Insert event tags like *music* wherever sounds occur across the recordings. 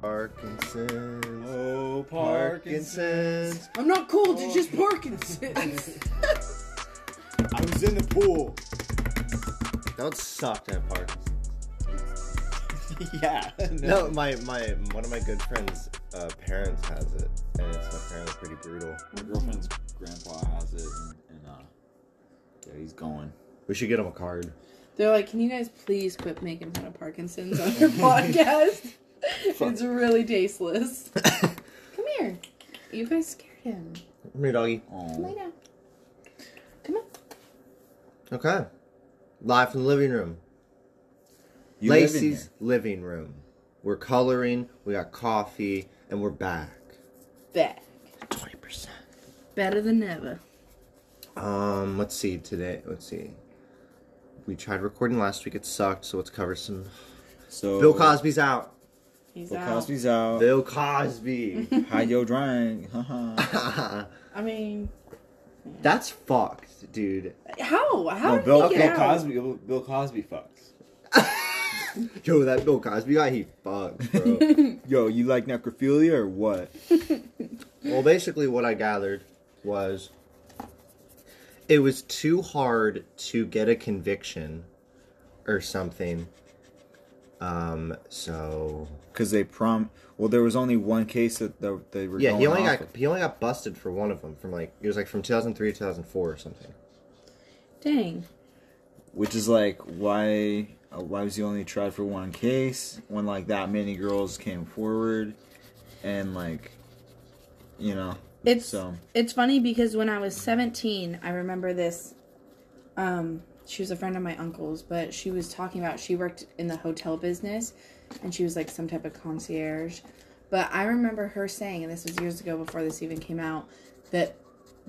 Parkinson's. Oh, Parkinson's. I'm not cold. It's just Parkinson's. *laughs* I was in the pool. Don't suck to have Parkinson's. *laughs* yeah. No, my my one of my good friends' uh, parents has it, and it's apparently pretty brutal. My girlfriend's grandpa has it, and, and uh, yeah, he's going. We should get him a card. They're like, can you guys please quit making fun of Parkinson's on your *laughs* podcast? It's really tasteless. *laughs* Come here. You guys scared him. Come here, doggy. Come lay Oh, down. Come on. Okay. Live from the living room. you Lacey's here. living room. We're coloring. We got coffee, and we're back. Back. Twenty percent. Better than ever. Um, let's see today. Let's see. We tried recording last week. It sucked. So let's cover some. So Bill Cosby's out. He's Bill out. Cosby's out. Bill Cosby. *laughs* How yo, drying. Haha. *laughs* I mean, That's fucked, dude. how? How no, did Bill, he Bill out? Cosby. Bill, Bill Cosby fucks. *laughs* Yo, that Bill Cosby guy, he fucks, bro. Yo, you like necrophilia or what? well, basically, what I gathered was it was too hard to get a conviction or something. Um, so Because they prom. Well, there was only one case that that they were. yeah, he only off got of. he only got busted for one of them from like it was like from 2003 to 2004 or something. Dang. which is like why uh, why was he only tried for one case when like that many girls came forward and like you know It's so it's funny because when I was 17, I remember this. Um, she was a friend of my uncle's, but she was talking about she worked in the hotel business, and she was like some type of concierge. But I remember her saying, and this was years ago before this even came out, that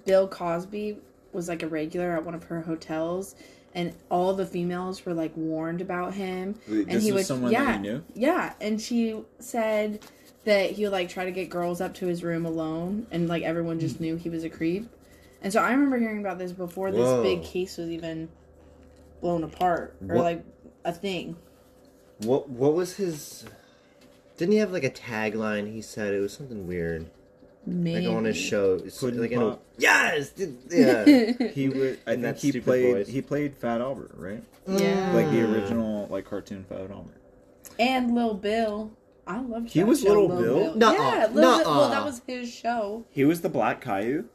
Bill Cosby was like a regular at one of her hotels, and all the females were like warned about him. Wait, and this he was would, someone yeah, that you knew? yeah, and she said that he would like try to get girls up to his room alone, and like everyone Hmm. just knew he was a creep. And so I remember hearing about this before this Whoa. big case was even blown apart or What- like a thing. What what was his? Didn't he have like a tagline? He said it was something weird. Maybe Like on his show, it's Pudding like in a, pop. yes, *laughs* yeah. he would *laughs* i think that he played voice. he played fat albert right yeah, like the original like cartoon fat albert and Lil Bill. I love. He was Lil Bill? Nuh-uh. Yeah, Lil Bill, well, that was his show. he was the black caillou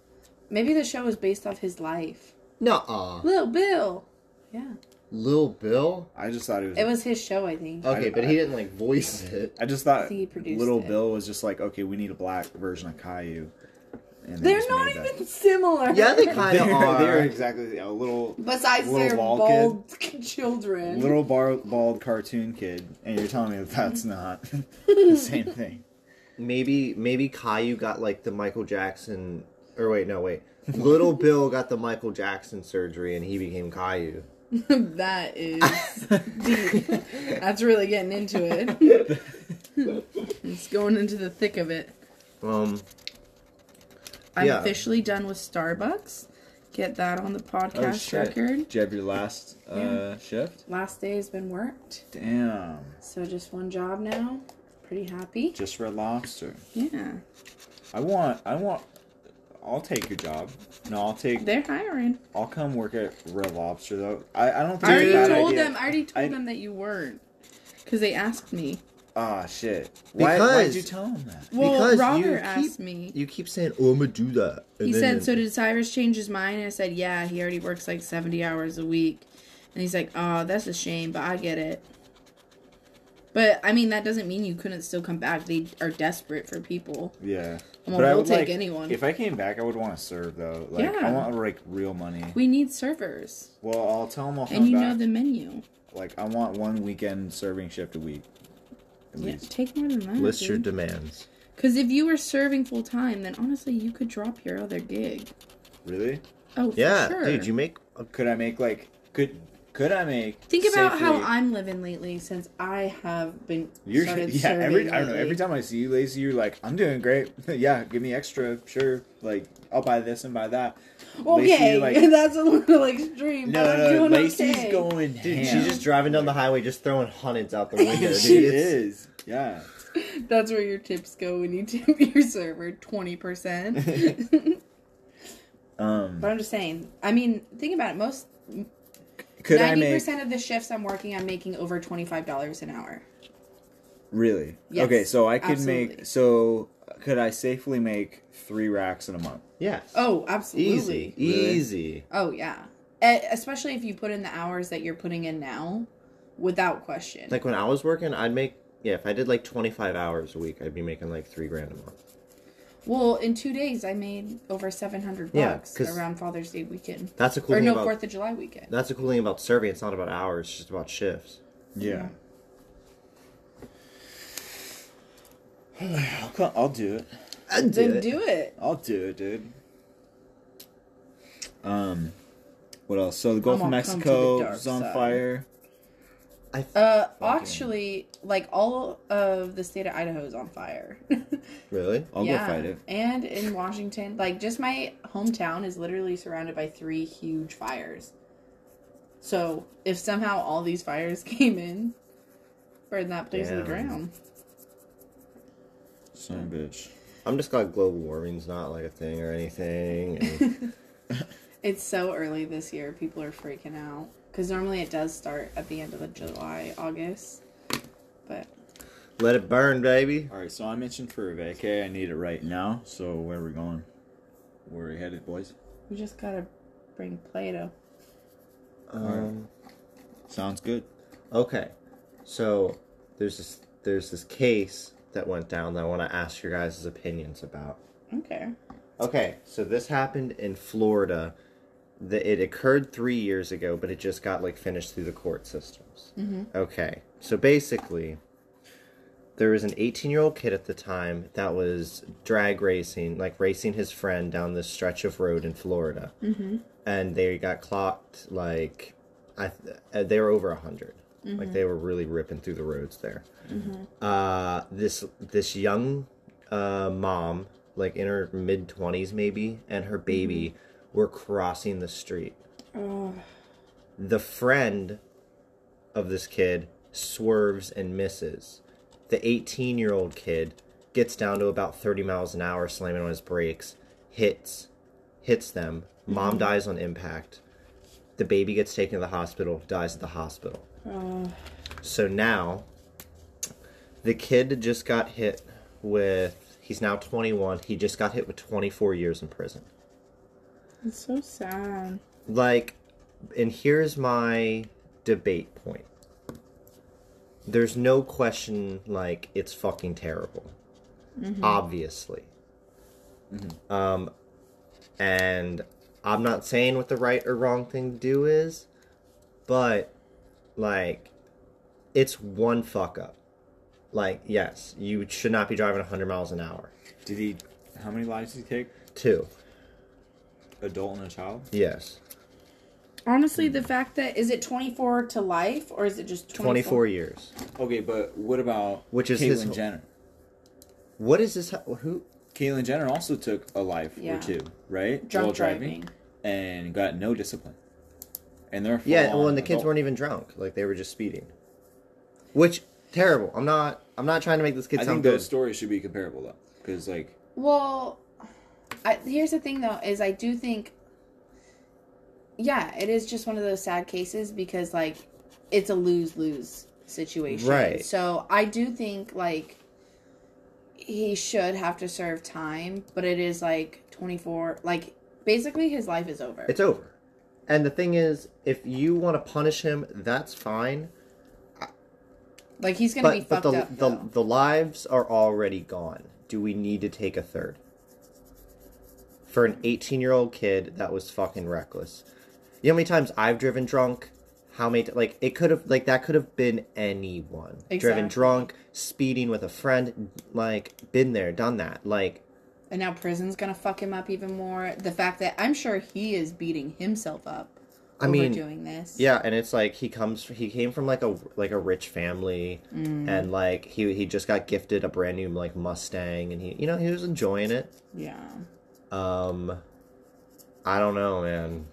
Maybe the show was based off his life. Nuh-uh. Lil Bill. Yeah, Lil Bill. i just thought it was it was his show. I think. Okay, I- but he didn't like voice it. i just thought I he produced little it. bill was just like okay we need a black version of caillou and they They're not made that. even similar. Yeah, they kind of they're, are. *laughs* they're exactly a little Besides Little their bald bald *laughs* children. little bar, bald cartoon kid, and you're telling me that that's *laughs* not the same thing. Maybe maybe Caillou got like the Michael Jackson. Or wait, no, wait. Little Bill got the Michael Jackson surgery and he became Caillou. *laughs* that is deep. That's really getting into it. *laughs* it's going into the thick of it. Um, I'm Yeah. officially done with Starbucks. Get that on the podcast record. Oh, Did you have your last uh, Yeah. shift? Last day has been worked. Damn. So just one job now. Pretty happy. Just Red Lobster. Yeah. I want. I want. I'll take your job. No, I'll take. They're hiring. I'll come work at Red Lobster though. I, I don't think I it's already a bad told idea. them I already told I- them that you weren't. Because they asked me. Ah shit. Why? Why did you tell them that? Well, Because Robert you asked me. you keep saying, "Oh, I'm gonna do that." And He then- said, "So did Cyrus change his mind?" And I said, "Yeah, he already works like seventy hours a week." And he's like, "Oh, that's a shame, but I get it." But I mean, that doesn't mean you couldn't still come back. They are desperate for people. Yeah. Well, But I we'll would take like, anyone. If I came back, I would want to serve though. Like I want like real money. We need servers, Well, I'll tell them I'll come and you back. know the menu. Like I want one weekend serving shift a week. At Yeah, least. take more than that. List your demands. Because if you were serving full time, then honestly, you could drop your other gig. Really? Oh, for Yeah, sure. dude, you make. Could I make like could could I make Think about how I'm living lately since I have been You're started yeah, serving every I don't know, every time I see you Lacey, you're like, I'm doing great. *laughs* yeah, give me extra, sure. Like I'll buy this and buy that. Lacey, Okay, you're like, *laughs* that's a little extreme, no, but I'm no, doing Lacey's okay. going dude, ham. she's just driving down the highway, just throwing hundreds out the *laughs* window. dude. she It's- is. Yeah. That's where your tips go when you tip your server twenty percent. Um, But I'm just saying. I mean, think about it. Most could I ninety make percent of the shifts I'm working, I'm making over twenty five dollars an hour. really? Yes, okay, so I could absolutely. make. So could I safely make three racks in a month? Yes. Oh, absolutely. easy, Really? easy. Oh yeah. Especially if you put in the hours that you're putting in now, without question. Like when I was working, I'd make yeah. If I did like twenty five hours a week, I'd be making like three grand a month. Well, in two days, I made over seven hundred Yeah, bucks 'cause- around Father's Day weekend, That's a cool or thing no about Fourth of July weekend. that's a cool thing about serving. It's not about hours; it's just about shifts. Yeah. *sighs* I'll, co- I'll do it. I'd Then do it. I'll do it, dude. Um, what else? So the Gulf I'm of gonna come to the Mexico dark is on side. fire. Uh, actually, like all of the state of Idaho is on fire. *laughs* Really? I'll Yeah, go fight it. And in Washington, like just my hometown is literally surrounded by three huge fires. So if somehow all these fires *laughs* came in, burn that place to the ground. Son of a bitch. I'm just glad global warming's not like a thing or anything. And *laughs* It's so early this year, people are freaking out because normally it does start at the end of the July, August. But let it burn, baby. All right, so I mentioned for a vacay. I need it right now. So where are we going? Where are we headed, boys? we just gotta bring Play-Doh. Um, Sounds good. okay, so there's this there's this case that went down that I want to ask your guys' opinions about. Okay. Okay, so this happened in Florida. The, it occurred three years ago, but it just got like finished through the court systems. Mm-hmm. Okay, so basically, there was an 18 year old kid at the time that was drag racing, like racing his friend down this stretch of road in Florida, mm-hmm. and they got clocked like, I th- uh, they were over a 100 Like they were really ripping through the roads there. Uh, this this young uh, mom, like in her mid twenties maybe, and her baby were crossing the street. Oh, The friend of this kid swerves and misses. The 18 year old kid gets down to about 30 miles an hour, slamming on his brakes, hits, hits them. Mom mm-hmm. dies on impact. The baby gets taken to the hospital, dies at the hospital. oh, So now, the kid just got hit with. He's now 21. He just got hit with 24 years in prison. It's so sad. Like, and here's my debate point. There's no question, like, it's fucking terrible. Obviously. Um, and I'm not saying what the right or wrong thing to do is, but, like, it's one fuck up. Like, yes, you should not be driving 100 miles an hour. Did he? How many lives did he take? Two, Adult and a child. yes. Honestly, the fact that is it 24 to life or is it just 24? 24 years. Okay, but what about Which is Caitlyn his- Jenner? What is this? Who? Caitlyn Jenner also took a life Yeah. or two, right? Drunk While driving. and got no discipline. And they're Yeah, full-on well, and the kids adult. weren't even drunk; like they were just speeding. Which terrible. I'm not. I'm not trying to make this kid I sound think good. those stories should be comparable though, because like Well, I, here's the thing though is I do think yeah, it is just one of those sad cases because like it's a lose-lose situation. Right. So, I do think like he should have to serve time, but it is like 24 like basically his life is over. It's over. And the thing is, if you want to punish him, that's fine. like he's going to be But but fucked the up. the though. the lives are already gone. Do we need to take a third? For an 18 year old kid that was fucking reckless. You know how many times I've driven drunk? How many, like, it could have, like, that could have been anyone. Driven drunk, speeding with a friend, like, been there, done that. Like, And now prison's gonna fuck him up even more. The fact that I'm sure he is beating himself up I mean, doing this. Yeah, and it's like he comes he came from like a like a rich family mm. and like he he just got gifted a brand new like Mustang and he you know he was enjoying it. Yeah. Um I don't know, man.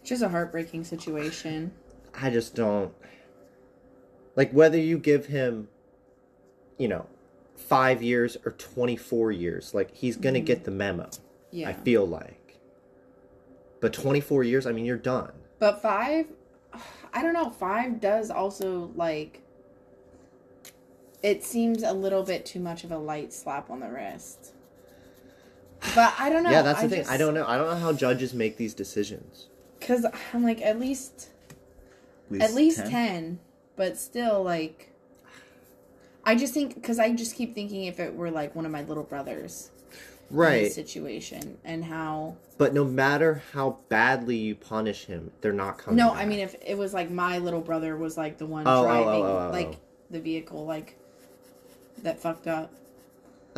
It's just a heartbreaking situation. I just don't like whether you give him you know five years or 24 years. Like, he's going to get the memo, Yeah. I feel like. But 24 years, I mean, you're done. But five, *sighs* I don't know. Five does also like. It seems a little bit too much of a light slap on the wrist. But I don't know. yeah, that's the I thing. just- I don't know. I don't know how judges make these decisions. Cause I'm like at least at least 10. but still like I just think because I just keep thinking if it were like one of my little brothers in Right. this situation and how But no matter how badly you punish him, they're not coming no back. I mean if it was like my little brother was like the one Oh, oh, oh, driving oh, oh, oh. like oh. the vehicle like that fucked up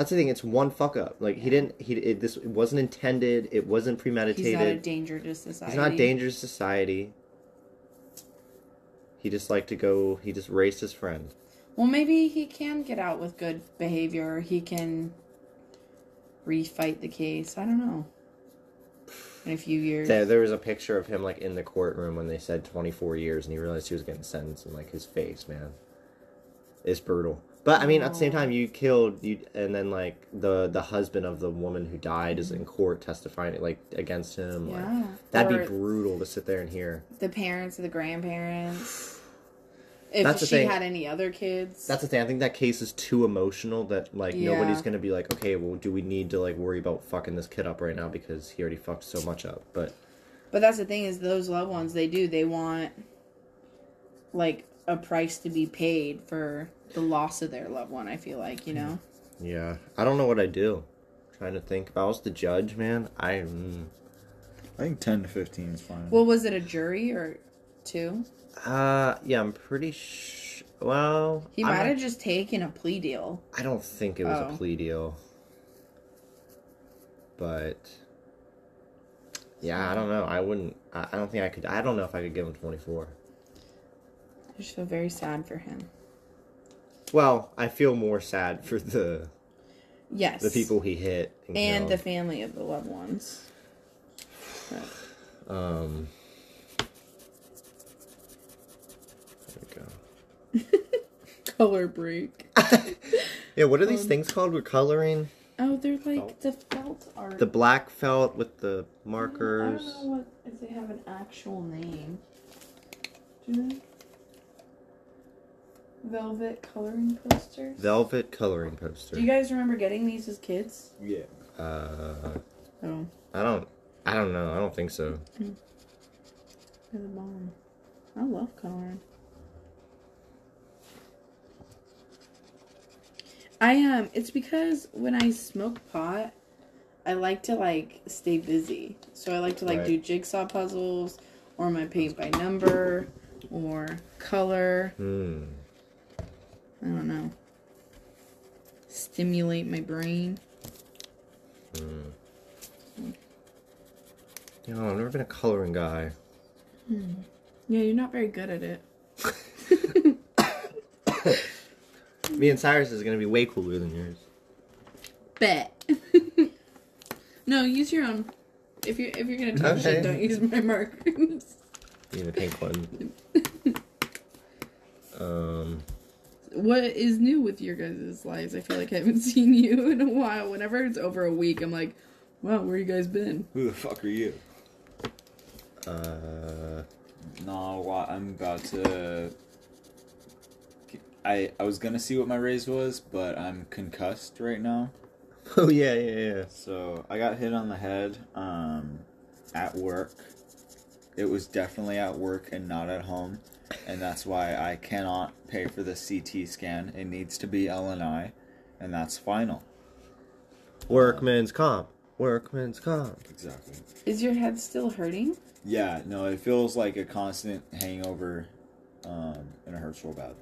That's the thing. It's one fuck up. Like he didn't. He it, this it wasn't intended. It wasn't premeditated. he's not a danger to society He's not dangerous to society. He just liked to go. He just raced his friend. well maybe he can get out with good behavior he can refight the case I don't know in a few years There, there was a picture of him like in the courtroom when they said 24 years, and he realized he was getting sentenced, and like his face, man, it's brutal. But I mean, at the same time, oh. you killed you, and then like the the husband of the woman who died is in court testifying like against him. Like, yeah that'd Or- be brutal to sit there and hear. the parents or the grandparents. *sighs* If That's the she thing. had any other kids. That's the thing. I think that case is too emotional that like Yeah. nobody's gonna be like, okay, well, do we need to like worry about fucking this kid up right now because he already fucked so much up? But but that's the thing is those loved ones they do they want like a price to be paid for the loss of their loved one. I feel like you know. yeah, I don't know what I do. trying to think. If I was the judge, man, I. Mm, I think ten to fifteen is fine. Well, was it a jury or two? uh, yeah, I'm pretty. Sh- well, He might have just taken a plea deal. I don't think it was Oh. a plea deal. But yeah, I don't know. I wouldn't. I, I don't think I could. I don't know if I could give him 24. I just feel very sad for him. Well, I feel more sad for the Yes. the people he hit and the family of the loved ones. But- um. There we go. *laughs* Color break. *laughs* Yeah, what are these Um, things called? We're coloring Oh, they're like Felt. the felt art. the black felt with the markers. I don't know what if they have an actual name. Do they? Velvet coloring posters. Velvet coloring poster. Do you guys remember getting these as kids? yeah. uh, Oh, I don't. I don't know. I don't think so. they're the bomb. I love coloring. I um, it's because when I smoke pot, I like to like stay busy. So I like to like Right. do jigsaw puzzles, or my paint by number, or color. Hmm. I don't know. Stimulate my brain. You know, I've never been a coloring guy. Yeah, you're not very good at it. *coughs* Me and Cyrus is gonna be way cooler than yours. Bet. *laughs* no, use your own. If you're if you're gonna touch Okay. it, don't use my markers. You the pink one. *laughs* um. What is new with your guys' lives? I feel like I haven't *laughs* seen you in a while. Whenever it's over a week, I'm like, wow, where you guys been? Who the fuck are you? Uh. No, well, I'm about to. I I was gonna see what my raise was, but I'm concussed right now. *laughs* Oh yeah, yeah, yeah. So I got hit on the head um, at work. It was definitely at work and not at home, and that's why I cannot pay for the CT scan. It needs to be LNI, and that's final. Workman's comp. Workman's comp. Exactly. Is your head still hurting? Yeah, no, it feels like a constant hangover, um, and it hurts real bad.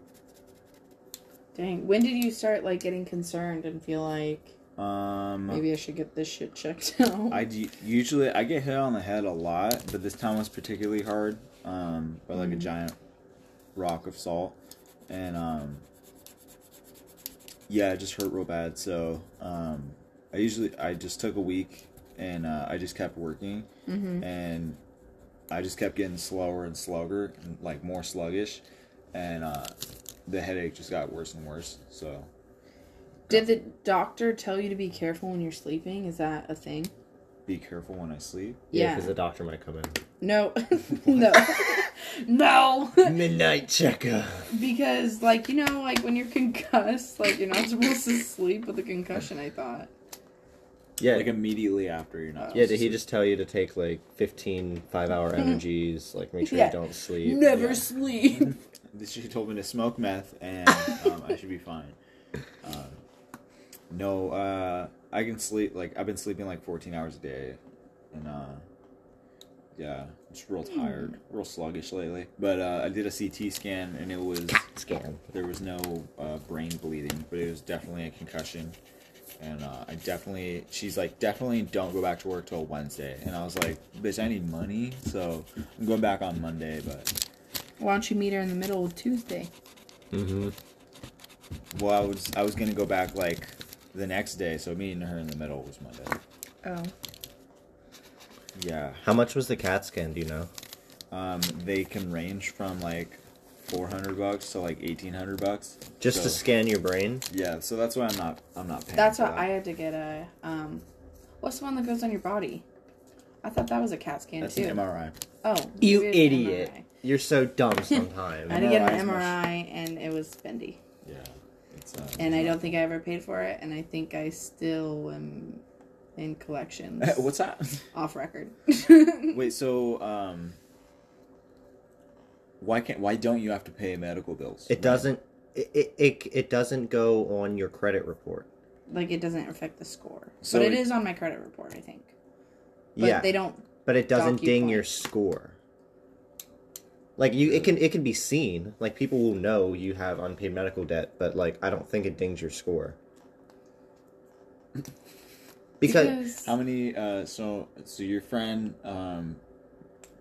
Dang. When did you start like getting concerned and feel like Um, maybe I should get this shit checked *laughs* out? I d- usually I get hit on the head a lot, but this time was particularly hard um, by like a Mhm. giant rock of salt, and um, yeah, it just hurt real bad. So um, I usually I just took a week and uh, I just kept working, mm-hmm. and I just kept getting slower and slower, and like more sluggish, and uh, the headache just got worse and worse. So Did the doctor tell you to be careful when you're sleeping? Is that a thing? Be careful when I sleep. Yeah, Yeah. because the doctor might come in. No. *laughs* *laughs* no. *laughs* no. Midnight checker. because, like, you know, like when you're concussed, like you're not supposed to sleep with a concussion, I thought. Yeah, Like immediately after you're not. yeah. Did he just tell you to take like 15 five-hour energies? Like, make sure Yeah. you don't sleep. Never yeah. sleep. sleep. She told me to smoke meth and um, I should be fine. No, uh, I can sleep. Like I've been sleeping like 14 hours a day, and uh, yeah, just real tired, real sluggish lately. But uh, I did a CT scan and it was Scan. there was no uh, brain bleeding, but it was definitely a concussion. And uh, I definitely, she's like, definitely don't go back to work till Wednesday. And I was like, bitch, I need money, so I'm going back on Monday. But Why don't you meet her in the middle of Tuesday? Mm-hmm. well, I was I was gonna go back like the next day, so meeting her in the middle was Monday. Oh. Yeah, How much was the CAT scan? Do you know? um, they can range from like 400 bucks to like 1800 bucks. Just so, to scan your brain. Yeah, so that's why I'm not I'm not paying. That's for why that. I had to get a, um, what's the one that goes on your body? I thought that was a CAT scan That's too. an MRI. Oh. You maybe it's an idiot. MRI. You're so dumb *laughs* sometimes. I had to get an MRI and it was spendy. Yeah, it's. Uh, And I don't think I ever paid for it, and I think I still am in collections. What's that? *laughs* Off record. *laughs* Wait, so um, why can't why don't you have to pay medical bills? It doesn't. It, it, it, it doesn't go on your credit report. like it doesn't affect the score, So but it it- is on my credit report, I think. But yeah, they don't. but it doesn't ding points. your score. Like you, it can it can be seen. Like people will know you have unpaid medical debt, but like I don't think it dings your score. *laughs* Because How many? Uh, so so your friend um,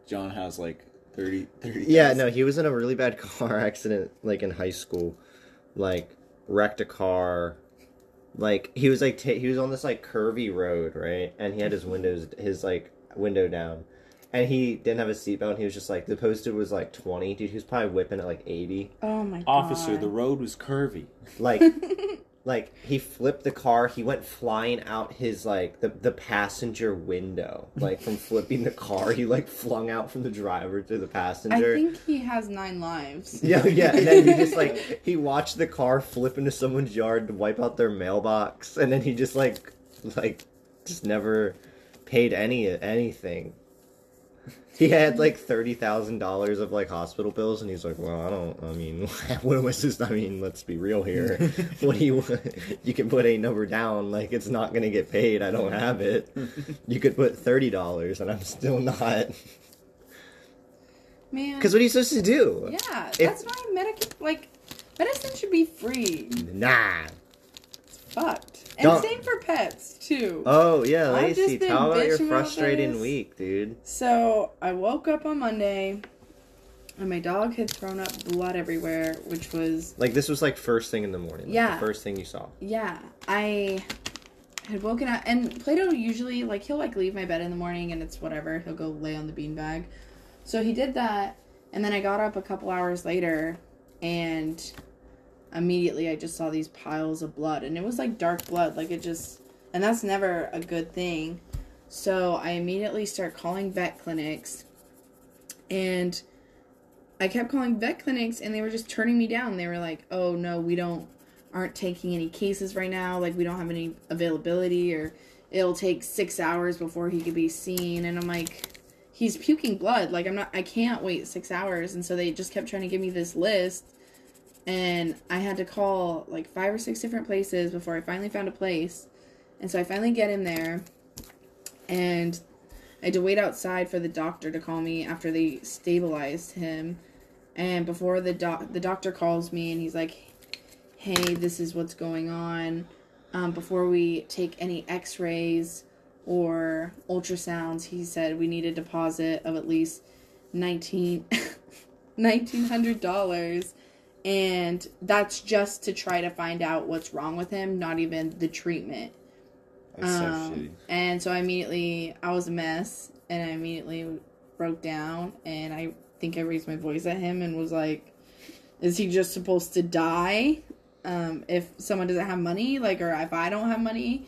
John has like 30, 30 yeah, no, he was in a really bad *laughs* car accident like in high school, like wrecked a car. Like he was like ta he was on this like curvy road, right? And he had his windows his like window down. And he didn't have a seatbelt. And He was just like the posted was like twenty, dude. He was probably whipping at like eighty. Oh my god. Officer, the road was curvy. Like, *laughs* like he flipped the car. He went flying out his like the the passenger window. Like from flipping the car, he like flung out from the driver to the passenger. I passenger. think he has nine lives. *laughs* Yeah, yeah, and then he just like *laughs* he watched the car flip into someone's yard to wipe out their mailbox, and then he just like like just never paid any anything. He had like thirty thousand dollars of like hospital bills, and he's like, "Well, I don't. I mean, *laughs* what was this? I mean, let's be real here. *laughs* what do you? You can put a number down, like it's not gonna get paid. I don't have it. *laughs* You could put thirty dollars, and I'm still not. Man. Because what are you supposed to do? yeah, if- that's why medic like medicine should be free. Nah. Fucked. And Don't- same for pets too. Oh yeah, Lacey, tell about your frustrating week, dude. So I woke up on Monday, and my dog had thrown up blood everywhere, which was Like this was like first thing in the morning. like, Yeah. the first thing you saw. yeah. I had woken up, and Plato usually like he'll like leave my bed in the morning, and it's whatever. He'll go lay on the beanbag. So he did that, and then I got up a couple hours later, and immediately I just saw these piles of blood, and it was like dark blood, like it just, and that's never a good thing. So I immediately start calling vet clinics, and I kept calling vet clinics, and they were just turning me down. They were like, "Oh no, we don't, aren't taking any cases right now. Like we don't have any availability, or it'll take six hours before he could be seen." And I'm like, "He's puking blood. Like I'm not, I can't wait six hours." And so they just kept trying to give me this list, and I had to call like five or six different places before I finally found a place. And so I finally get him there, and I had to wait outside for the doctor to call me after they stabilized him. And before the doc, the doctor calls me and he's like, "Hey, this is what's going on. Um, before we take any X-rays or ultrasounds, he said we need a deposit of at least nineteen *laughs* nineteen hundred dollars." And that's just to try to find out what's wrong with him, not even the treatment. That's so Um, shitty. and so I immediately, I was a mess, and I immediately broke down, and I think I raised my voice at him and was like, "Is he just supposed to die?" um, if someone doesn't have money, like, or if I don't have money.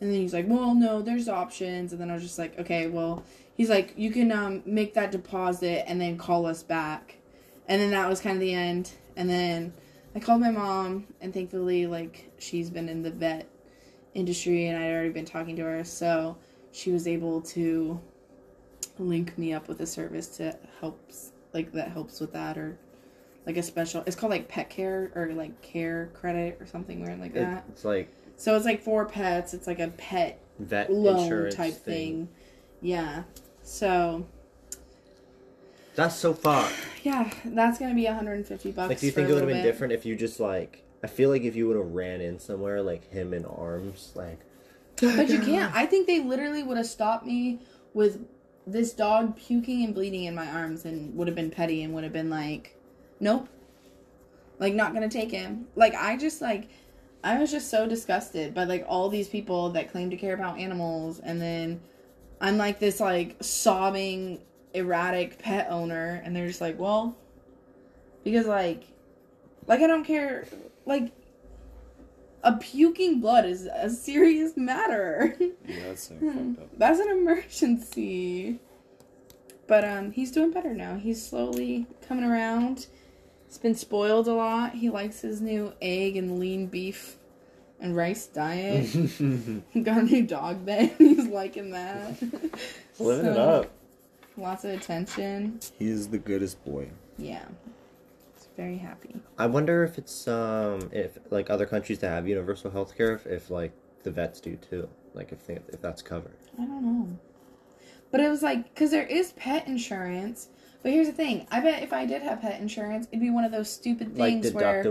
And then he's like, well, no, there's options. And then I was just like, okay, well, he's like, you can um, make that deposit and then call us back. And then that was kind of the end. And then I called my mom, and thankfully, like, she's been in the vet industry and I'd already been talking to her. So she was able to link me up with a service to helps, like, that helps with that or like a special it's called like pet care or like care credit or something weird like that it's like so it's like for pets it's like a pet vet loan insurance type thing. yeah so That's so far. yeah that's gonna be 150 bucks Like, do you think it would have been bit. different if you just like? I feel like if you would have ran in somewhere like him in arms, like. but you *laughs* can't i think they literally would have stopped me with this dog puking and bleeding in my arms and would have been petty and would have been like nope like not gonna take him like i just like i was just so disgusted by like all these people that claim to care about animals and then i'm like this like sobbing erratic pet owner and they're just like well because like like i don't care like a puking blood is a serious matter. *laughs* Yeah, that's so fucked up. that's an emergency. But um he's doing better now. He's slowly coming around. He's been spoiled a lot. He likes his new egg and lean beef and rice diet. *laughs* *laughs* Got a new dog bed. He's liking that. Living it up. Lots of attention He is the goodest boy. yeah he's very happy I wonder if it's um if like other countries that have universal health care if, if like the vets do too. Like if they, if that's covered. I don't know. But it was like, because there is pet insurance. But here's the thing I bet if I did have pet insurance, it'd be one of those stupid Like things where.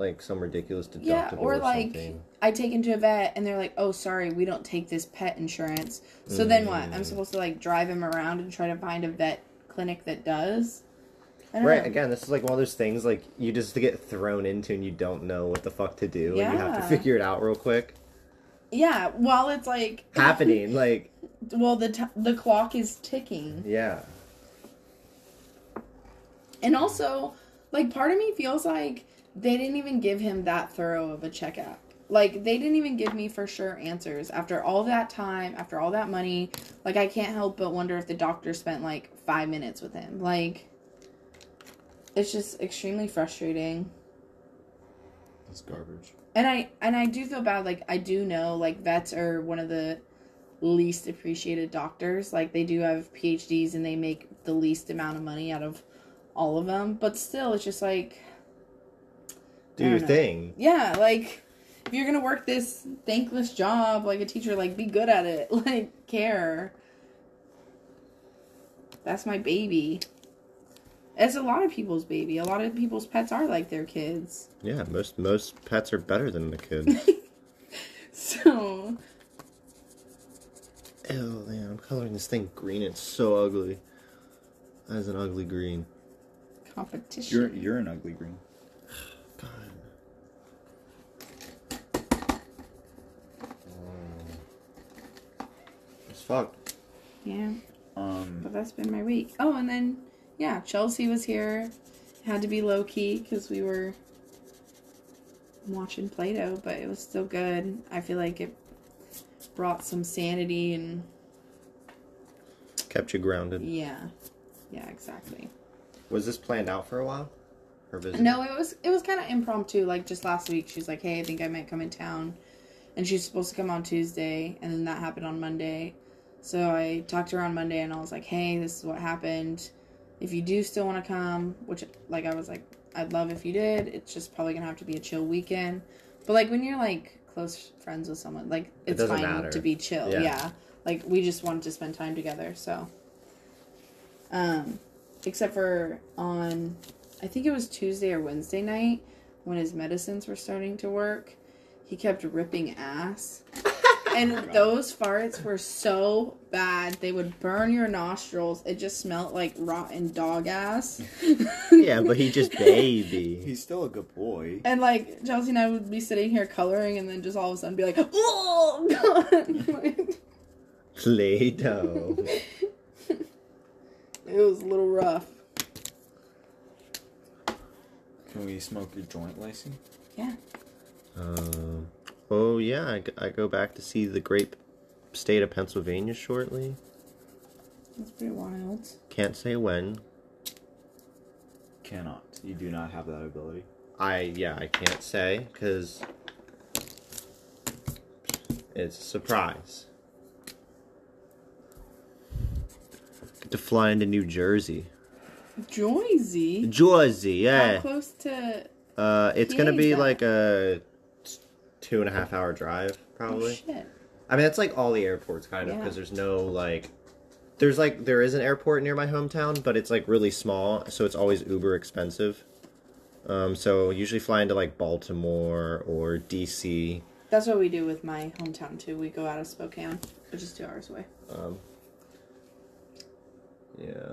Like some ridiculous deductible Yeah, or, or, like something. I take him to a vet and they're like, oh, sorry, we don't take this pet insurance. So then what? I'm Mm. supposed to like drive him around and try to find a vet clinic that does? Right, know. again, this is like one of those things like you just get thrown into and you don't know what the fuck to do and you have to figure it out real quick. Yeah, while it's like. Happening, *laughs* like well, the, t- the clock is ticking. yeah. And also, like, part of me feels like they didn't even give him that thorough of a checkup. Like, they didn't even give me for sure answers. After all that time, after all that money, like, I can't help but wonder if the doctor spent, like, five minutes with him. Like, it's just extremely frustrating. That's garbage. And I and I do feel bad. Like I do know, like vets are one of the least appreciated doctors. Like they do have PhDs and they make the least amount of money out of all of them. But still, it's just like Do your know. thing. yeah, like if you're gonna work this thankless job like a teacher, like be good at it. *laughs* Like care. That's my baby. It's a lot of people's baby. A lot of people's pets are like their kids. Yeah, most most pets are better than the kids. *laughs* So Oh man, I'm coloring this thing green. It's so ugly. That is an ugly green. competition. You're you're an ugly green. Fucked. Yeah, Um, but that's been my week. Oh, and then yeah, Chelsea was here. Had to be low key because we were watching Play-Doh, but it was still good. I feel like it brought some sanity and Kept you grounded. yeah, yeah, exactly. Was this planned out for a while? Her visit? No, it was it was kind of impromptu. Like just last week, she's like, "Hey, I think I might come in town," and she's supposed to come on Tuesday, and then that happened on Monday. So I talked to her on Monday, and I was like, "Hey, this is what happened. If you do still want to come, which like I was like, I'd love if you did. It's just probably gonna have to be a chill weekend. But like when you're like close friends with someone, like It it's doesn't fine matter. to be chill. Yeah. Yeah. Like we just wanted to spend time together. So, um, except for on I think it was Tuesday or Wednesday night when his medicines were starting to work. He kept ripping ass. And those farts were so bad. They would burn your nostrils. It just smelled like rotten dog ass. *laughs* Yeah, but he just baby. he's still a good boy. And like Chelsea and I would be sitting here coloring and then just all of a sudden be like, oh god. Like, Play-Doh. it was a little rough. Can we smoke your joint, Lacey? Yeah. Um, oh yeah, I, I go back to see the great state of Pennsylvania shortly. That's pretty wild. Can't say when. Cannot. You do not have that ability. I yeah, I can't say because it's a surprise. Get to fly into New Jersey, Jersey. Jersey, yeah. How yeah. close to Uh, it's gonna PA be that? like a two and a half hour drive, probably. oh, shit? I mean, that's like all the airports, kind of, Yeah. because there's no like, there's like there is an airport near my hometown, but it's like really small, so it's always uber expensive. Um, so usually flying into like Baltimore or DC. That's what we do with my hometown too. We go out of Spokane, which is two hours away. Um, yeah.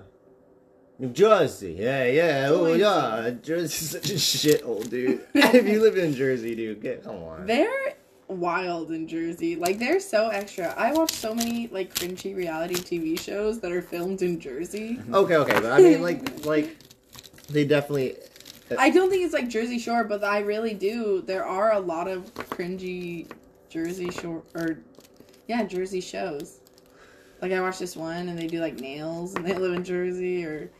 New Jersey, yeah, yeah, oh yeah, *laughs* Jersey's such a shithole, dude. *laughs* if you live in Jersey, dude, get come on. They're wild in Jersey. Like they're so extra. I watch so many like cringy reality TV shows that are filmed in Jersey. Mm-hmm. Okay, okay, but I mean, like, *laughs* like they definitely. Uh, I don't think it's like Jersey Shore, but I really do. There are a lot of cringy Jersey Shore or yeah, Jersey shows. Like I watched this one and they do like nails and they live in Jersey or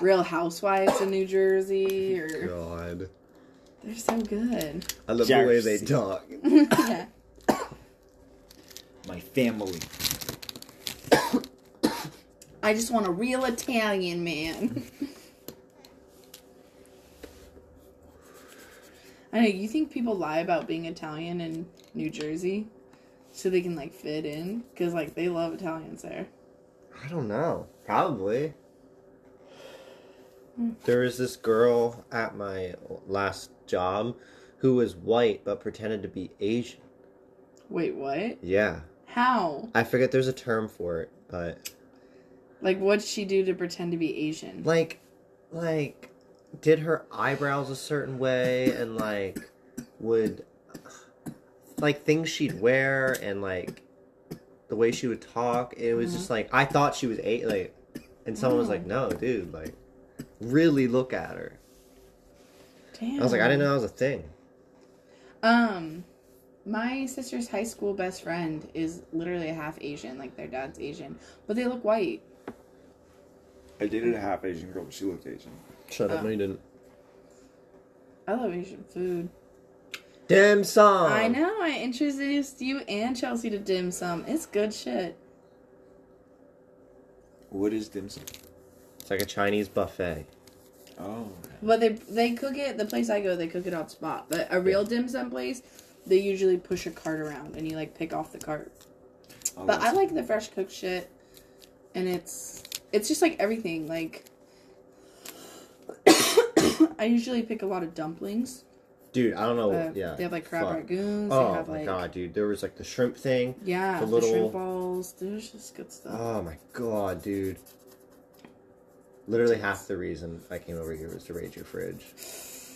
Real Housewives in New Jersey or God, they're so good. I love the way they Jersey. talk. *laughs* yeah. My family. I just want a real Italian man. *laughs* I know you think people lie about being Italian in New Jersey so they can like fit in because like they love Italians there. I don't know. Probably. There was this girl at my last job who was white but pretended to be Asian. Wait, what? Yeah. How? I forget there's a term for it, but Like, what'd she do to pretend to be Asian? like like did her eyebrows a certain way and like would like things she'd wear and like the way she would talk it was mm-hmm. just like i thought she was eight like and someone was Oh. like no dude like really look at her Damn. i was like i didn't know that was a thing Um, my sister's high school best friend is literally a half Asian. Like their dad's Asian, but they look white. I dated a half Asian girl, but she looked Asian. shut up, no you didn't I love Asian food. dim sum I know. I introduced you and Chelsea to dim sum. It's good shit. What is dim sum? It's like a chinese buffet Oh. But they they cook it. The place I go, they cook it on spot. But a real dim sum place, they usually push a cart around and you like pick off the cart. oh But I like the fresh cooked shit, and it's it's just like everything. Like *coughs* I usually pick a lot of dumplings. dude i don't know Uh, yeah they have like crab fuck. rangoons. oh they have my like god dude there was like the shrimp thing yeah, the the, shrimp balls. There's just good stuff. Oh my god, dude. Literally half the reason I came over here was to raid your fridge.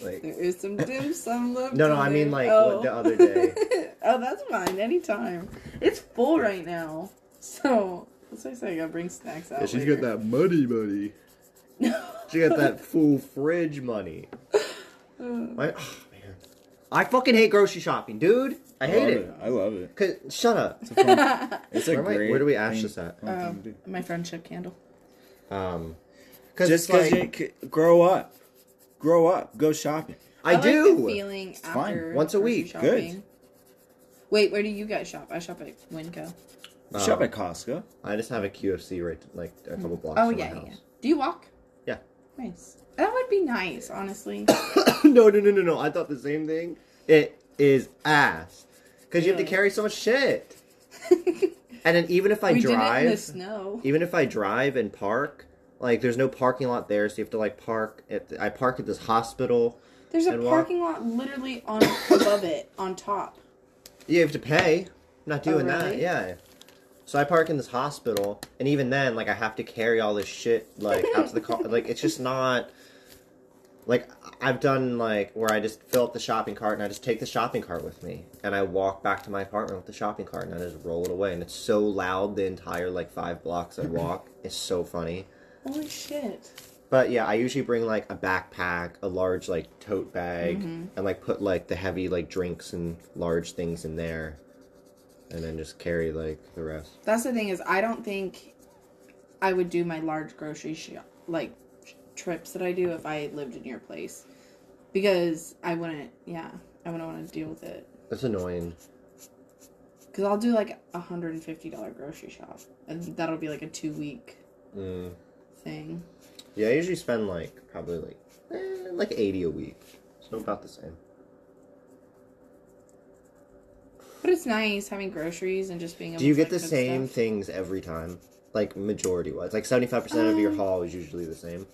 Like, there is some dim *laughs* sum left. No, no, I mean, there. like, what the other day. *laughs* oh, that's fine. Anytime. It's full right now, so that's why I say I gotta bring snacks out. later. Got that money, money. *laughs* She got that full fridge money. My, oh, man. I fucking hate grocery shopping, dude. I hate love it. I love it. Cause, shut up. It's a fun. It's a Where, am I- great. where do we ash thing- this at? fun Oh, thing to do. my friendship candle. Um, cause Just because like, you c- grow up, grow up, go shopping. I, like do. the feeling fine. after Once a grocery week. Good. shopping. Wait, where do you guys shop? I shop at Winco. Um, Shop at Costco. I just have a QFC right, like a couple blocks Oh from yeah, my yeah. Do you walk? Yeah. Nice. That would be nice, honestly. *coughs* no, no, no, no, no. I thought the same thing. It is ass. Because you have to carry so much shit. *laughs* And then even if I we did it in the drive, snow. even if I drive and park, like there's no parking lot there, so you have to like park at. I park at this hospital. There's a and walk- parking lot literally on above it, on top. You have to pay. I'm not doing Oh, that. Yeah. So I park in this hospital, and even then, like I have to carry all this shit like out to the car. Like it's just not. Like I've done like where I just fill up the shopping cart and I just take the shopping cart with me and I walk back to my apartment with the shopping cart and I just roll it away and it's so loud the entire like five blocks I walk. it's so funny. Holy shit. But yeah, I usually bring like a backpack, a large like tote bag, Mm-hmm. and like put like the heavy like drinks and large things in there, and then just carry like the rest. That's the thing is, I don't think I would do my large grocery shop like trips that I do if I lived in your place, because I wouldn't. Yeah, I wouldn't want to deal with it. That's annoying. Because I'll do like a hundred and fifty dollar grocery shop, and that'll be like a two week Mm. Thing. Yeah, I usually spend like probably like eh, like eighty a week, so about the same. But it's nice having groceries and just being. Able Do you to, get the cook same stuff. things every time? Like majority wise, like seventy five percent of your Um, haul is usually the same.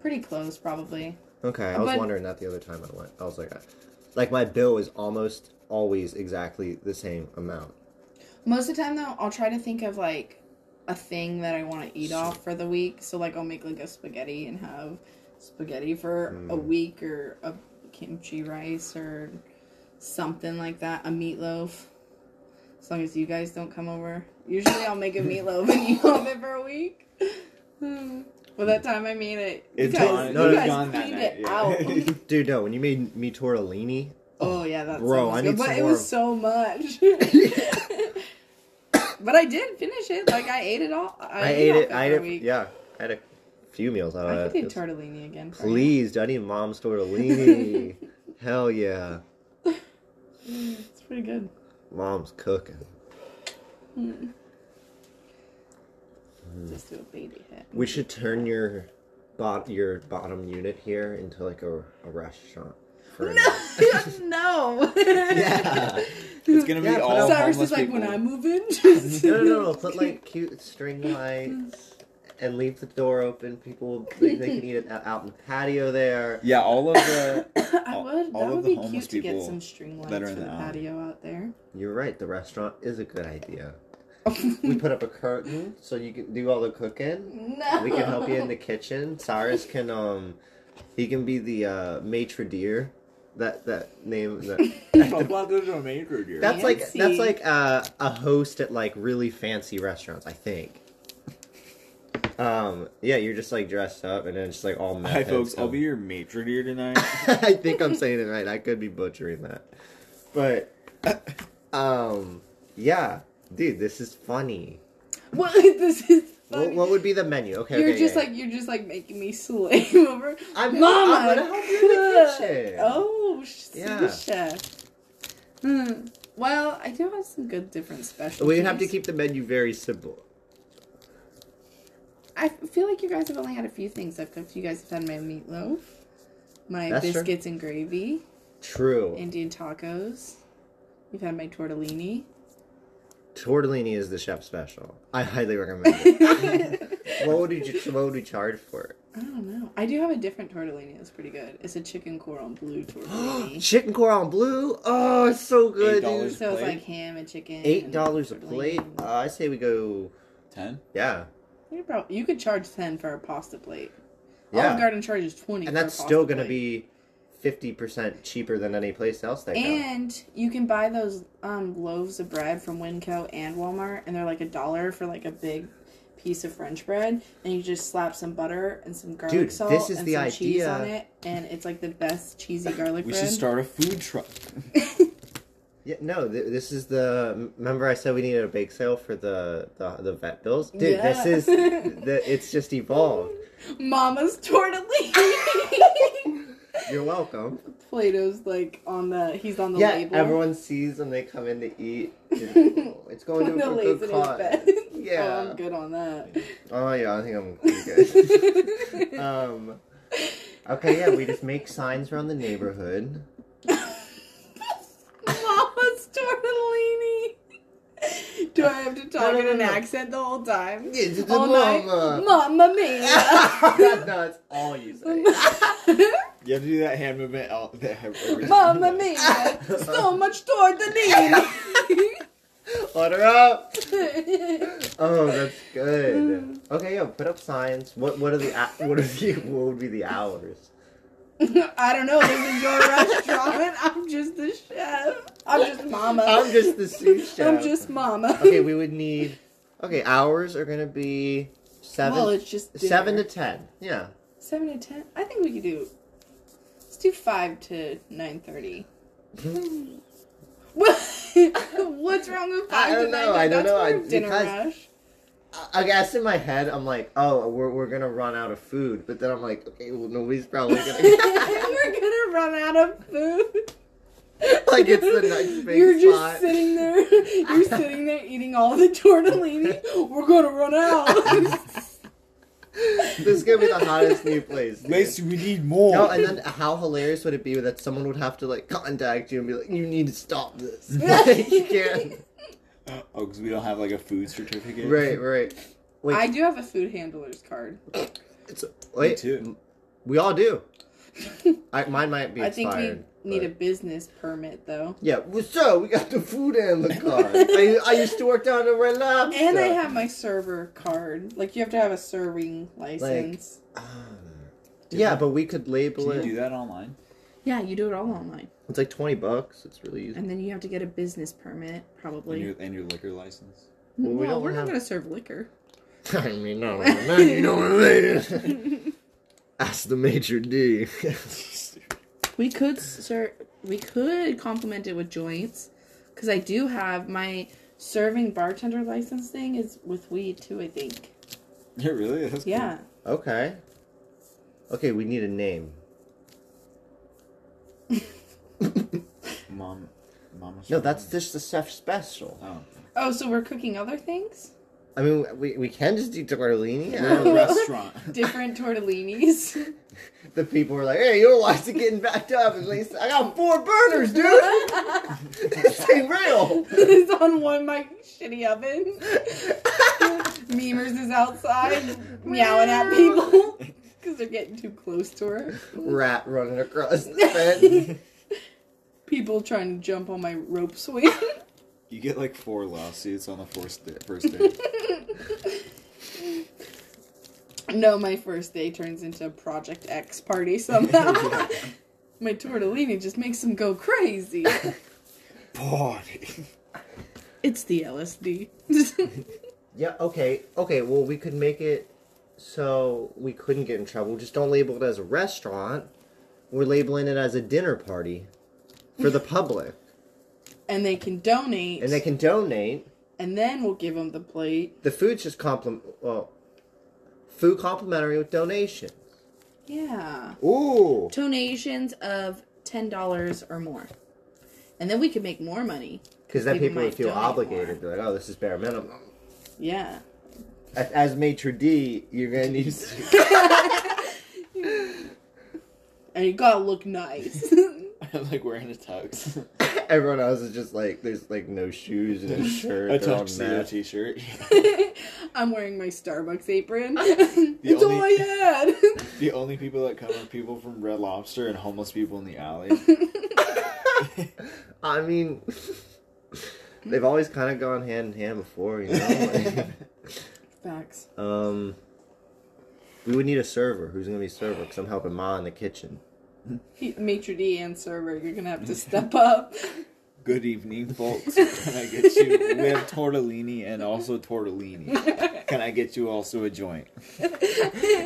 Pretty close, probably. Okay, I was But- wondering that the other time I went. I was like, I- like my bill is almost always exactly the same amount. Most of the time, though, I'll try to think of like a thing that I want to eat off for the week. So, like, I'll make like a spaghetti and have spaghetti for a Mm. week, or a kimchi rice, or something like that. A meatloaf. As long as you guys don't come over. Usually, I'll make a *laughs* meatloaf and you have it for a week. Hmm. *sighs* Well, that time I made it, you It's guys, gone- you no, it's guys gone that cleaned night, it yeah. out. *laughs* Dude, no, when you made me tortellini, Oh yeah, that's Bro, I good. need but it was so much. *laughs* but I did finish it. Like I ate it all. I, I, ate, it. I ate it. week. Yeah, I had a few meals out I of could that. do tortellini again. Please, do I need mom's tortellini? *laughs* Hell yeah, Mm, it's pretty good. mom's cooking. Just do a baby hit. We should turn your bot your bottom unit here into like a, a restaurant. For *laughs* no. yeah. It's gonna be Yeah, put all Cyrus homeless is like people. when I move in. *laughs* Just No, no, no, no. Put like cute string *laughs* lights and leave the door open. People they, they can eat it out out in the patio there. Yeah, all of the *coughs* I all- would. all That of would the be homeless cute to get people some string lights that are for the the patio out there. You're right. The restaurant is a good idea. We put up a curtain so you can do all the cooking. no. We can help you in the kitchen. Cyrus can um, he can be the uh, maitre d'. That that name. That, *laughs* that's like Fancy. that's like uh, a host at like really fancy restaurants. I think. Um. Yeah, you're just like dressed up and then it's like all. meth Hi heads folks, I'll come. be your maitre d' tonight. *laughs* I think I'm saying it right. I could be butchering that, but *coughs* um, yeah, dude, this is funny. What? *laughs* This is. What, what would be the menu? Okay, you're okay, just yeah. like you're just like making me *laughs* slave over. I'm, Mama, I'm gonna help you in the kitchen. *laughs* Oh, Yeah. the chef. Hmm. Well, I do have some good different specialties. we have to keep the menu very simple. I feel like you guys have only had a few things I've cooked. You guys have had my meatloaf, my That's true. biscuits and gravy, True. Indian tacos. You've had my tortellini. Tortellini is the chef special. I highly recommend it. *laughs* what would you What would we charge for it? I don't know. I do have a different tortellini that's pretty good. It's a chicken cordon bleu tortellini. *gasps* Chicken cordon bleu. Oh, it's so good. $8 dude. so it's plate? like ham and chicken. Eight dollars a plate. Uh, I say we go. Ten? Yeah, You, prob- you could charge ten for a pasta plate. yeah, Olive Garden charges twenty, and for a that's pasta still gonna plate. be fifty percent cheaper than any place else they go. And you can buy those um, loaves of bread from Winco and Walmart, and they're like a dollar for like a big piece of French bread, and you just slap some butter and some garlic Dude, salt this is and the some cheese on it, and it's like the best cheesy garlic We bread. should start a food truck. *laughs* Yeah, no, th- this is the. Remember, I said we needed a bake sale for the the, the vet bills, dude. Yeah. This is the. It's just evolved. *laughs* Mama's tortellini. *laughs* You're welcome. Plato's like on the he's on the yeah, label. everyone sees when they come in to eat. *laughs* It's going to a good cause. *laughs* Yeah. oh, I'm good on that. Oh yeah, I think I'm pretty good. *laughs* um, okay, yeah, we just make signs around the neighborhood. Mama's tortellini. *laughs* Do I have to talk no, in no, an no. accent the whole time? Yeah, it's All night? mama. Mamma mia. *laughs* no, that's all you say. *laughs* You have to do that hand movement out there. every- Mamma mia. So much toward the knee. tortellini. Order up. Oh, that's good. Okay, yo, put up signs. What what are the hou- what are the what would be the hours? I don't know. This is your restaurant. I'm just the chef. I'm just mama. I'm just the sous chef. I'm just mama. Okay, we would need. Okay, hours are gonna be seven. Well, it's just seven to ten. Yeah, Seven to ten. I think we could do. Let's do five to nine thirty. *laughs* *laughs* What's wrong with I five don't to nine? know, I don't That's know, I- dinner because- rush. I guess in my head, I'm like, oh, we're, we're gonna run out of food. But then I'm like, okay, well, nobody's probably gonna. *laughs* We're gonna run out of food. *laughs* Like, it's the next big You're just spot. sitting there. *laughs* You're sitting there eating all the tortellini. We're gonna run out. *laughs* this is gonna be the hottest new place. dude. Macy, we need more. No, and then how hilarious would it be that someone would have to like contact you and be like, "You need to stop this. Like, you can't." Uh, oh, because we don't have like a food certificate. Right, right. Wait, I do have a food handler's card. it's, wait, too. We all do. I, mine might be I think expired. we need a business permit though. Yeah, well, so we got the food and the card. *laughs* I, I used to work down at Red Lobster. And I have my server card. Like you have to have a serving license. Um, yeah, but we could label Can you it. do that online? yeah, you do it all online. It's like twenty bucks. It's really easy. And then you have to get a business permit, And probably. your, and your liquor license? Well, we well, don't we're have- not gonna serve liquor. *laughs* I mean, no, *laughs* man, you know what I mean. Ask the major d. We could serve. We could complement it with joints, because I do have my serving bartender license thing is with weed too. I think. Yeah, really? That's cool. Yeah. okay. Okay, we need a name. *laughs* Mom, mama. No, that's just the chef special. Oh. Oh, so we're cooking other things? I mean, we, we can just do tortellini. We're a restaurant. *laughs* Different tortellinis. *laughs* the people were like, "Hey, your wife's getting backed up." At least I got four burners, dude. *laughs* this ain't real. it's on one my shitty oven. Memers is outside meowing at people because they're getting too close to her. Rat running across the fence. People trying to jump on my rope swing. You get like four lawsuits on the first day. First *laughs* day. no, my first day turns into a Project X party somehow. *laughs* *laughs* my tortellini just makes them go crazy. Party. It's the LSD. yeah. Okay. Okay. Well, we could make it so we couldn't get in trouble. Just don't label it as a restaurant. We're labeling it as a dinner party for the public, and they can donate. and they can donate. and then we'll give them the plate. The food's just compliment. Well, food complimentary with donations. Yeah. Ooh. Donations of $10 or more. And then we can make more money. Because then People people would feel obligated. They're like, oh, this is bare minimum. Yeah. As, as maitre d, you're gonna need. to... *laughs* And you gotta look nice. *laughs* *laughs* like wearing a tux. *laughs* Everyone else is just like, there's like no shoes and a *laughs* shirt. a tuxedo t-shirt. I'm wearing my Starbucks apron. That's all only- I had. the only people that come are people from Red Lobster and homeless people in the alley. I mean, they've always kind of gone hand in hand before, you know. Facts. um, we would need a server. Who's gonna be server? Because I'm helping Ma in the kitchen. He- *laughs* Maitre d' and server, you're gonna have to step *laughs* up. Good evening, folks. Can I get you? We have tortellini and also tortellini. Can I get you also a joint? *laughs*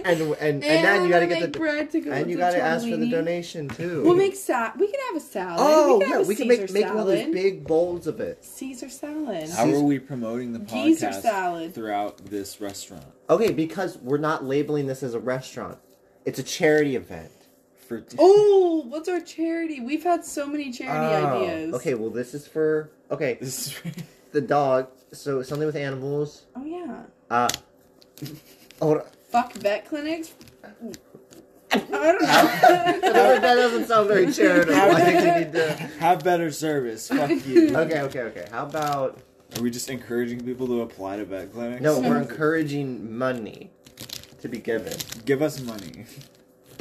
And and and, then you gotta get the bread to go and you gotta ask for the donation too. We'll make salad. We can have a salad. Oh we can yeah, we can Caesar make make one of those big bowls of it. Caesar salad. How are we promoting the Geezer podcast salad. throughout this restaurant? Okay, because we're not labeling this as a restaurant. It's a charity event. For Oh, what's our charity? We've had so many charity Oh, ideas. Okay, well this is for okay this is *laughs* the dog. So something with animals. Oh yeah. Uh, hold on. Fuck vet clinics. I don't know. *laughs* that, doesn't, that doesn't sound very charitable. *laughs* I think we need to. have better service. Fuck you. Okay, okay, okay. How about Are we just encouraging people to apply to vet clinics? no? We're encouraging money to be given, Give us money.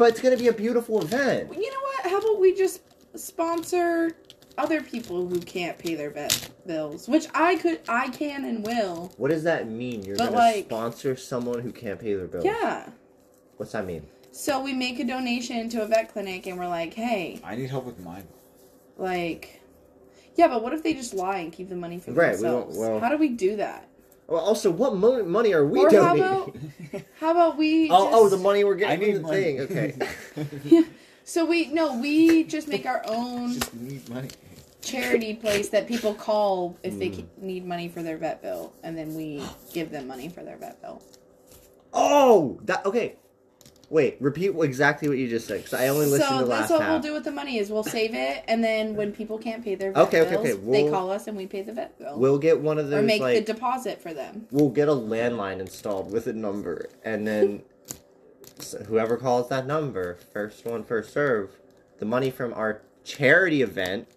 But it's gonna be a beautiful event. you know what? How about we just sponsor other people who can't pay their vet bills, which I could, I can and will. What does that mean? You're But, gonna like- sponsor someone who can't pay their bills? Yeah. What's that mean? So we make a donation to a vet clinic, and we're like, hey, I need help with mine. like, yeah, but what if they just lie and keep the money for Right, we themselves? don't- well- How do we do that? Well, also, what mo- money are we or how donating? about how about we? *laughs* oh, oh, the money we're I getting need from the money. thing. Okay. *laughs* *laughs* So we no, we just make our own Just need money. charity place that people call if they Mm. c- need money for their vet bill, and then we give them money for their vet bill. oh, that okay. Wait, repeat exactly what you just said because I only listened so to the last half. So that's what half. we'll do with the money is we'll save it, and then when people can't pay their vet Okay, okay, bills, okay, they we'll- call us and we pay the vet bill, We'll get one of those or make like the deposit for them. we'll get a landline installed with a number, and then *laughs* whoever calls that number, first one, first serve, the money from our charity event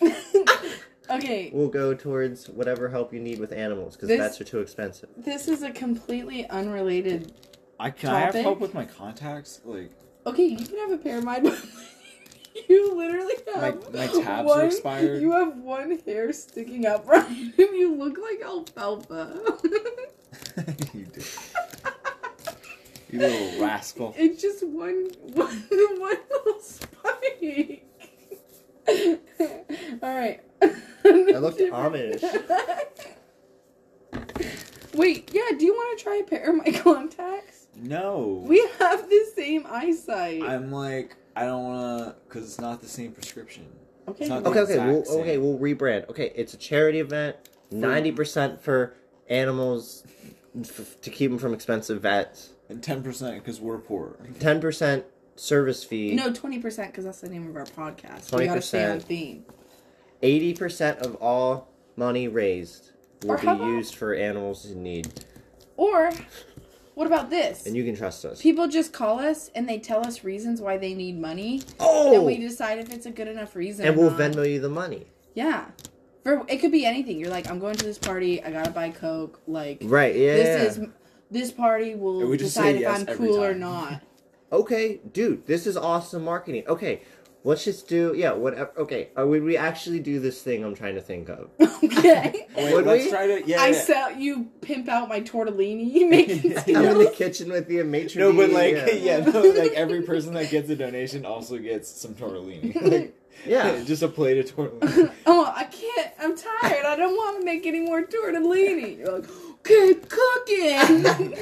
*laughs* Okay, will go towards whatever help you need with animals because vets are too expensive. this is a completely unrelated. I can I have help with my contacts? Like Okay, you can have a pair of mine. *laughs* You literally my have my tabs one, are expired. You have one hair sticking up right. *laughs* you look like alfalfa. *laughs* you do. You little rascal. It's just one, one, one little spike. All right. I looked ominous. Wait, yeah. Do you want to try a pair of my contacts? No. We have the same eyesight. I'm like I don't wanna because it's not the same prescription. okay. it's not the Okay, okay, we'll, same. okay, we'll rebrand. Okay, it's a charity event. Ninety percent for animals f- to keep them from expensive vets. And ten percent because we're poor. Ten percent service fee. No, twenty percent because that's the name of our podcast. We gotta stay on 20%. theme. Eighty percent of all money raised will be how about- used for animals in need, Or, what about this? and you can trust us. People just call us and they tell us reasons why they need money, Oh, and we decide if it's a good enough reason. and or we'll not. Venmo you the money. Yeah. For it could be anything. You're like, I'm going to this party. I gotta buy Coke. Like, Right? Yeah. this is this party will we just decide say if yes I'm every cool or time. not. okay, dude. This is awesome marketing. Okay, let's just do yeah. Whatever. Okay, uh, would we actually do this thing I'm trying to think of? *laughs* okay. Wait, Would let's we? try to yeah. I yeah. sell you pimp out my tortellini, *laughs* make it *laughs* I'm in the kitchen with the maitre No, but like yeah. yeah, no, like every person that gets a donation also gets some tortellini. Like, Yeah. just a plate of tortellini. oh, I can't. I'm tired. I don't want to make any more tortellini. You're like, okay, cooking.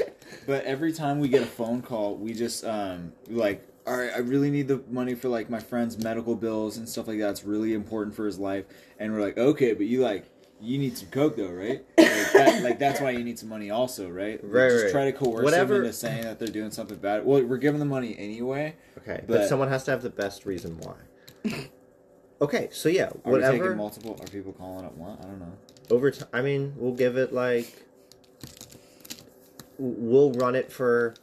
But every time we get a phone call, we just um like, all right, I really need the money for like my friend's medical bills and stuff like that. It's really important for his life, and we're like, okay, but you like. You need some coke though, right? Like, that, like that's why you need some money also, right? We Right, Just right. try to coerce Whatever- them into saying that they're doing something bad. Well, we're giving them money anyway. Okay, but, But- someone has to have the best reason why. okay, so yeah, Are we taking multiple? Are people calling it one? I don't know. Over time, I mean, we'll give it like. We'll run it for.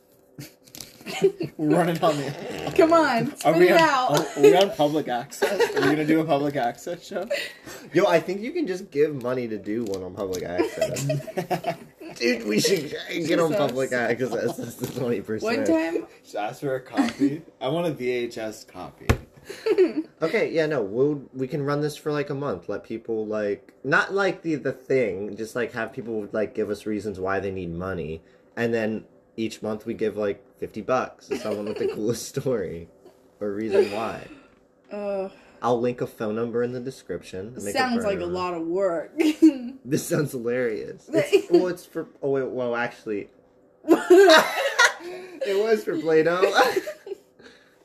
*laughs* Running on the. Come on, Are spit we, it on, out. are we on public access? Are we gonna do a public access show? Yo, I think you can just give money to do one on public access. *laughs* Dude, we should get on Jesus. public access. That's the twenty percent. One time, Just ask for a copy. I want a VHS copy. *laughs* Okay, yeah, no, we'll we can run this for like a month. Let people like not like the the thing, just like have people like give us reasons why they need money, and then each month we give like fifty bucks to someone with the *laughs* coolest story or reason why. uh, I'll link a phone number in the description. sounds like a lot of work. *laughs* This sounds hilarious. It's, *laughs* well, it's for oh wait, well actually, it was for Play-Doh.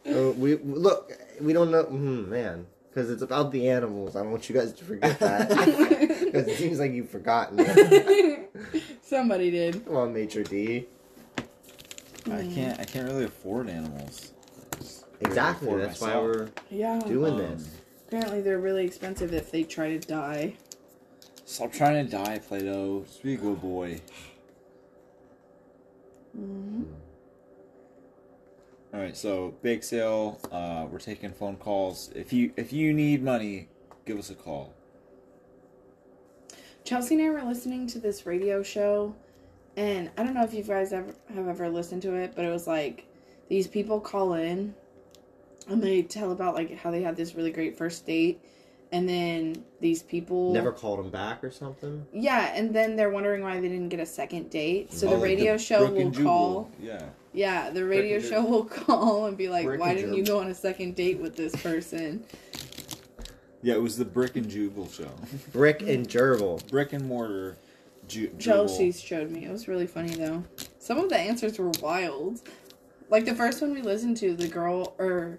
oh, we look, we don't know, mm, man, because it's about the animals. I don't want you guys to forget that because it seems like you've forgotten. It. Somebody did. Come on, Maitre D. I can't. I can't really afford animals. I just really Exactly. afford That's why myself. we're Yeah. doing Um, this. Apparently, they're really expensive if they try to die. Stop trying to die, Play-Doh. Just be a good boy. Mm-hmm. All right, so big sale. Uh, we're taking phone calls. If you if you need money, give us a call. Chelsea and I were listening to this radio show, and I don't know if you guys ever have ever listened to it, but it was like these people call in and they tell about like how they had this really great first date, and then these people Never called them back or something. yeah, and then they're wondering why they didn't get a second date. So Oh, the like radio show will call. Yeah. Yeah, the radio show will *laughs* call and be like, Brick "Why didn't you go on a second date with this person?" Yeah, it was the Brick and Jubal show. Brick and Gerbil. Brick and mortar, Chelsea showed me. It was really funny though. Some of the answers were wild. Like the first one we listened to, the girl or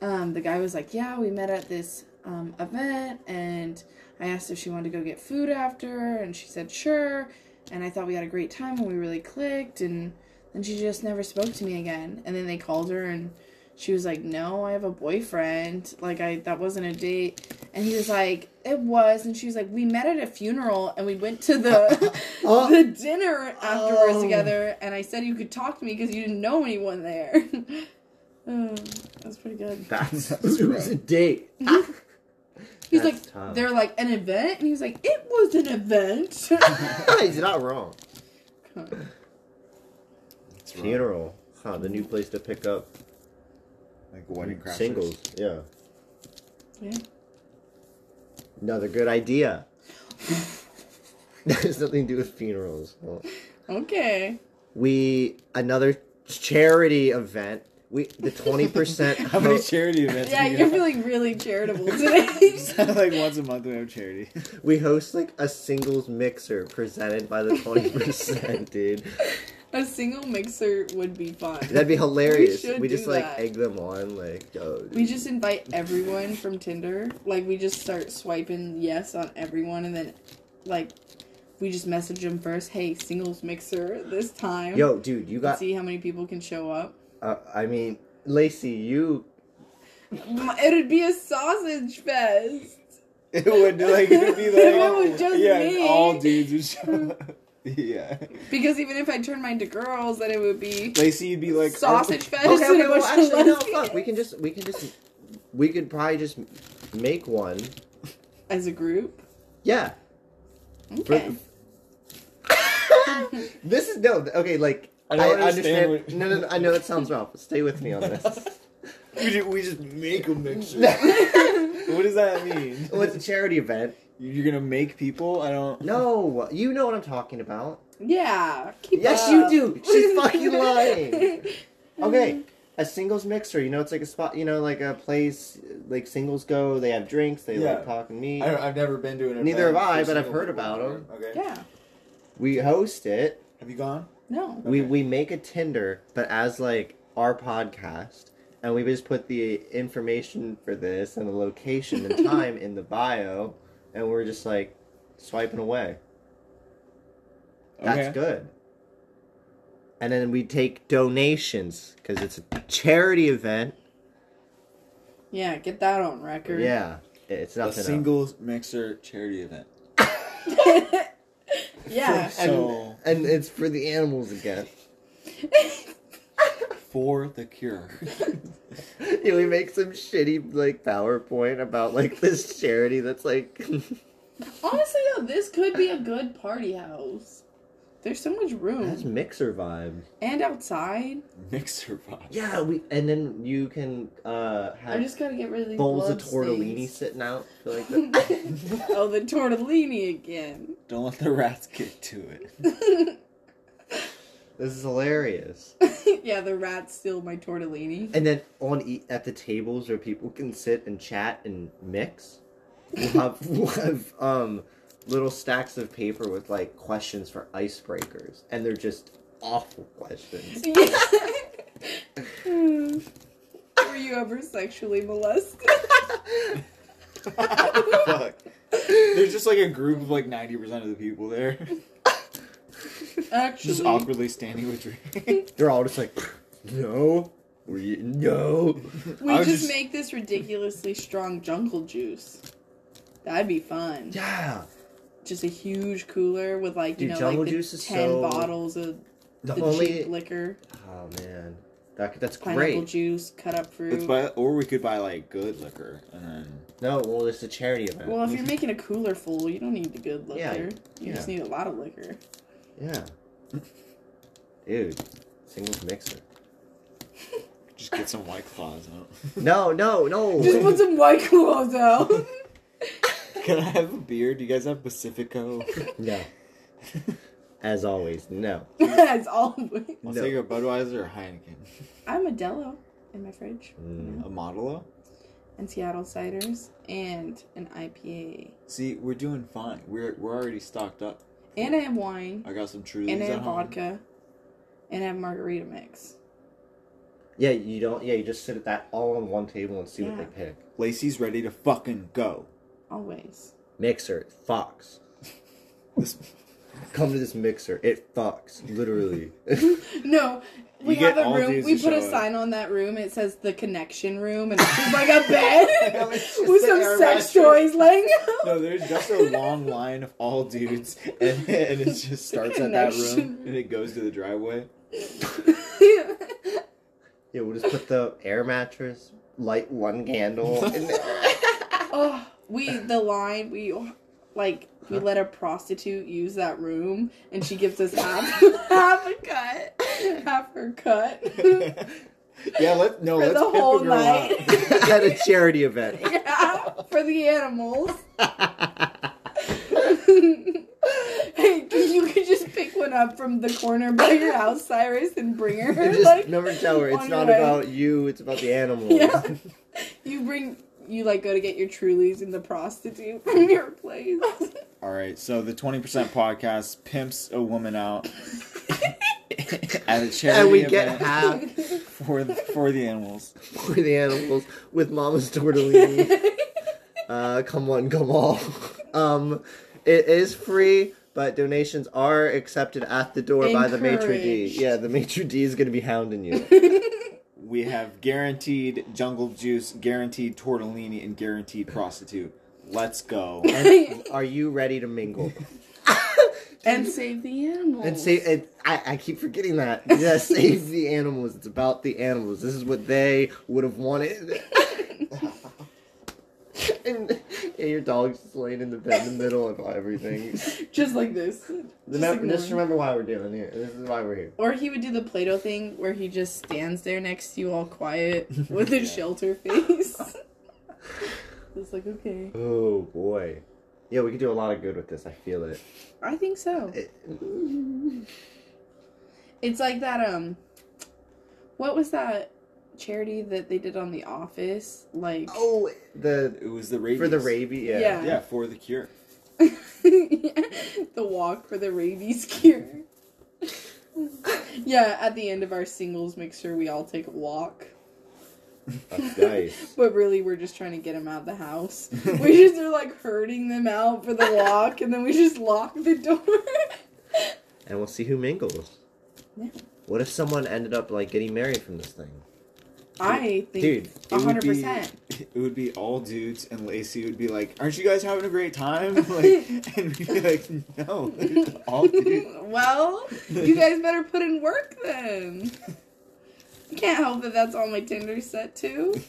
um, the guy was like, "Yeah, we met at this um, event, and I asked if she wanted to go get food after, and she said sure. And I thought we had a great time, and we really clicked. And then she just never spoke to me again. And then they called her, and she was like, "No, I have a boyfriend. Like I that wasn't a date." And he was like, "It was." And she was like, "We met at a funeral, and we went to the *laughs* Oh. the dinner afterwards Oh. together. And I said you could talk to me because you didn't know anyone there." *laughs* oh, that pretty good. That's, That's *laughs* it was a date. He's That's like, tough. they're like an event, and he was like, "It was an event." He's not wrong. That's right. Funeral. Huh, the new place to pick up Like wedding crashers. singles. Yeah. yeah. Another good idea. *laughs* that has nothing to do with funerals. Well, Okay. we another charity event. We the twenty percent. *laughs* How many charity events? Yeah, you you're have? feeling really charitable *laughs* today. like once a month we have charity. we host like a singles mixer presented by the twenty percent, dude. A single mixer would be fun. That'd be *laughs* hilarious. We We, just like that. egg them on, like yo. We just invite everyone from Tinder. Like we just start swiping yes on everyone, and then like we just message them first. Hey, singles mixer this time. Yo, dude, you got. see how many people can show up. Uh, I mean, Lacey, you. It'd be a sausage fest. *laughs* It would like *laughs* it would be like it was just yeah, me. all dudes would show up. Yeah, Because even if I turned mine to girls, then it would be Lacey, you'd be like sausage *laughs* fest. Okay, okay, well, bunch of actually, no, fuck. We can just, we can just, we could probably just make one. as a group. Yeah. Okay. *laughs* This is no, okay. Like I I, don't understand. understand what- No, no, no, I know that sounds wrong. But stay with me on this. *laughs* we just, we just make a mixture. what does that mean? well, it's a charity event. You're gonna make people? I don't. No, you know what I'm talking about. Yeah. Keep Yes, up. you do. She's *laughs* fucking lying. Okay, a singles mixer. You know, it's like a spot. You know, like a place like singles go. They have drinks. They Yeah. like talk and meet. I don't, I've never been to an. Neither have I, but I've heard about before. 'em. Okay. Yeah. We host it. Have you gone? No. We Okay. we make a Tinder, but as like our podcast, and we just put the information for this and the location and *laughs* time in the bio, and we're just like swiping away. That's Okay. good. And then we take donations because it's a charity event. Yeah, get that on record. Yeah, it's A nothing. else. singles mixer charity event. *laughs* yeah. and, and it's for the animals again. *laughs* For the cure. *laughs* yeah, we make some shitty like PowerPoint about like this charity that's like *laughs* Honestly, though, this could be a good party house. There's so much room. That's mixer vibe. and outside. mixer vibe. Yeah, we and then you can uh I have just gotta get rid of these bowls of tortellini stains. sitting out. Feel like *laughs* that. oh, the tortellini again. Don't let the rats get to it. This is hilarious. *laughs* yeah, the rats steal my tortellini. And then on e- at the tables where people can sit and chat and mix, we'll have *laughs* we'll have um little stacks of paper with like questions for icebreakers, and they're just awful questions. *laughs* Were you ever sexually molested? Fuck. There's just like a group of like 90% of the people there. Actually, Just awkwardly standing with drinks. *laughs* They're all just like, no, were you no? we just, just- make this ridiculously strong jungle juice. That'd be fun. Yeah, Just a huge cooler with like you Dude, know like the juice is ten so- bottles of the, the only cheap liquor, oh man, that that's pineapple great. juice, cut up fruit. Let's buy, or we could buy like good liquor and then. No, well, it's a charity event. Well, if you're making a cooler full, you don't need the good liquor. Yeah, you just need a lot of liquor. Yeah, dude, singles mixer. *laughs* Just get some white claws out. *laughs* No, no, no. Just put some white claws out. *laughs* Can I have a beer? Do you guys have Pacifico? no. As always, no. As always. I'll No. take a Budweiser or Heineken. I have Modelo in my fridge. Mm. A Modelo? And Seattle ciders and an IPA. See, we're doing fine. We're we're already stocked up. And I have wine. I got some Trulies And I at have home. vodka. And I have margarita mix. Yeah, you don't. Yeah, you just sit at that all on one table and see what Yeah. they pick. Lacey's ready to fucking go. Always. Mixer, Fox. This Come to this mixer, it fucks. Literally. *laughs* No, we have a room. We put a sign on that room. It says the connection room, and it's like a bed *laughs* with some sex toys laying out. No, there's just a long line of all dudes, and, and it just starts at that room, and it goes to the driveway. *laughs* yeah, we'll just put the air mattress, light one candle. in there. oh, we the line we like we let a prostitute use that room, and she gives us *laughs* half half a *laughs* cut, half her cut *laughs* yeah, let no, for let's the whole a girl out. night. At a charity event. yeah, for the animals. hey, you could just pick one up from the corner by your house, Cyrus, and bring her. Just like, never tell her it's not way. about you, it's about the animals. Yeah. You bring you like go to get your Trulies and the prostitute from *laughs* your place. All right, so the twenty percent podcast pimps a woman out *laughs* at a charity and we event get half for the, for the animals. for the animals with Mama's tortellini. uh, come one, come all. Um, it is free, but donations are accepted at the door by the maitre d. Yeah, the maitre d is going to be hounding you. *laughs* We have guaranteed jungle juice, guaranteed tortellini, and guaranteed prostitute. Let's go. And *laughs* are you ready to mingle? *laughs* and save the animals. And save. and I, I keep forgetting that. Yeah, save the *laughs* animals. It's about the animals. This is what they would have wanted. And, and your dog's just laying in the bed in the middle of everything. *laughs* just like this. Just ignoring. remember why we're doing here. This is why we're here. Or he would do the Play-Doh thing where he just stands there next to you all quiet *laughs* with his Yeah. shelter face. *laughs* it's like okay. Oh boy. Yeah, we could do a lot of good with this. I feel it. I think so. It- It's like that um what was that charity that they did on The Office? Like oh, the It was the rabies. for the rabies. Yeah. Yeah. Yeah, for the cure. *laughs* the walk for the rabies cure. *laughs* yeah, at the end of our singles mixer we all take a walk. That's nice. *laughs* But really we're just trying to get them out of the house. we just are like herding them out for the walk and then we just lock the door. and we'll see who mingles. Yeah. What if someone ended up like getting married from this thing? I think Dude, hundred percent. *laughs* It would be all dudes, and Lacey would be like, "Aren't you guys having a great time?" *laughs* Like, and we'd be like, "No, all dudes." *laughs* Well, you guys better put in work then. You can't help that that's all my Tinder set to.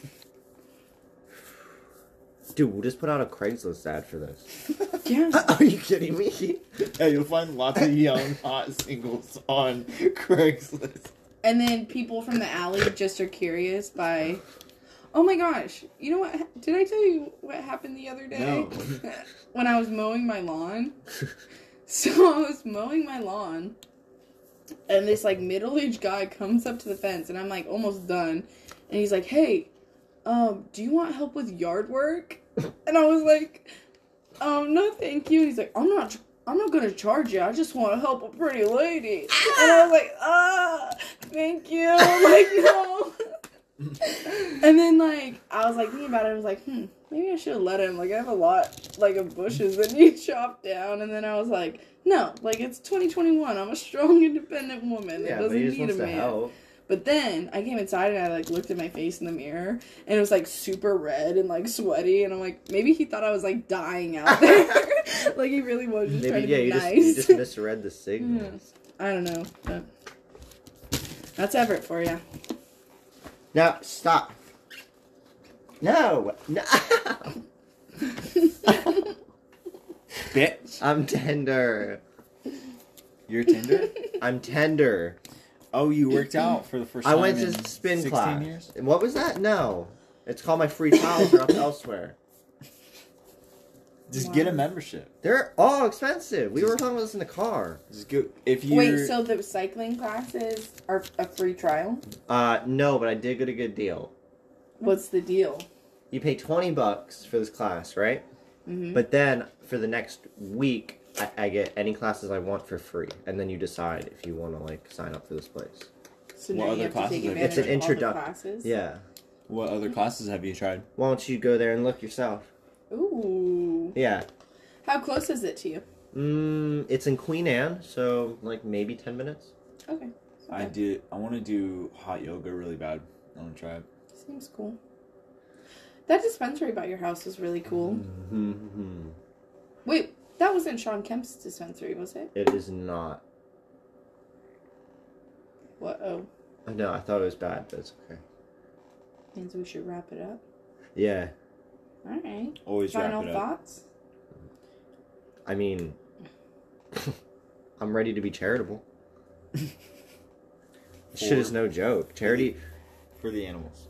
Dude, we'll just put out a Craigslist ad for this. Yeah. Are you kidding me? Yeah, you'll find lots of young hot singles on Craigslist. And then people from the alley just are curious by, oh my gosh, you know what? Did I tell you what happened the other day? No. *laughs* when I was mowing my lawn. *laughs* So I was mowing my lawn, and this like middle aged guy comes up to the fence, and I'm like almost done, and he's like, "Hey, um, do you want help with yard work?" *laughs* And I was like, "Um, no, thank you." And he's like, "I'm not." I'm not gonna charge you. I just want to help a pretty lady. *laughs* And I was like, ah, thank you. *laughs* Like, no. and then, like, I was like thinking about it. I was like, hmm, maybe I should have let him. Like, I have a lot, like, of bushes that need *laughs* chopped down. And then I was like, no, like, it's 2021. I'm a strong, independent woman that yeah, but doesn't he just need a wants to man. Help. But then I came inside and I like looked at my face in the mirror and it was like super red and like sweaty and I'm like maybe he thought I was like dying out *laughs* there. *laughs* like he really was just trying Maybe to yeah, be you nice. just you just misread the signals. *laughs* Hmm. I don't know. But that's Everett for you. No, stop. No, no. Bitch, I'm tender. you're tender? I'm tender. Oh, you worked out for the first I time. I went to in spin 16 class. Years? What was that? No, it's called my free trials are up *laughs* elsewhere. Just Wow. get a membership. They're all expensive. We were talking about this in the car. Just go if you. Wait, so the cycling classes are a free trial? Uh, no, but I did get a good deal. What's the deal? You pay twenty bucks for this class, right? Mm-hmm. But then for the next week, I, I get any classes I want for free, and then you decide if you want to like sign up for this place. So What now other you have to classes take are- advantage It's an of all the introduc- classes. Yeah. What other classes have you tried? Why don't you go there and look yourself? Ooh. Yeah. How close is it to you? Mm, it's in Queen Anne, so like maybe ten minutes. Okay. I Okay. did. I want to do hot yoga really bad. I want to try it. Seems cool. That dispensary by your house is really cool. Mm-hmm. Wait, that wasn't Shawn Kemp's dispensary, was it? It is not. What? Oh, I know. I thought it was bad, but it's okay. means we should wrap it up. Yeah. All right. Always Final wrap it up. thoughts? I mean, *laughs* I'm ready to be charitable. This *laughs* shit is no joke. Charity. for the animals.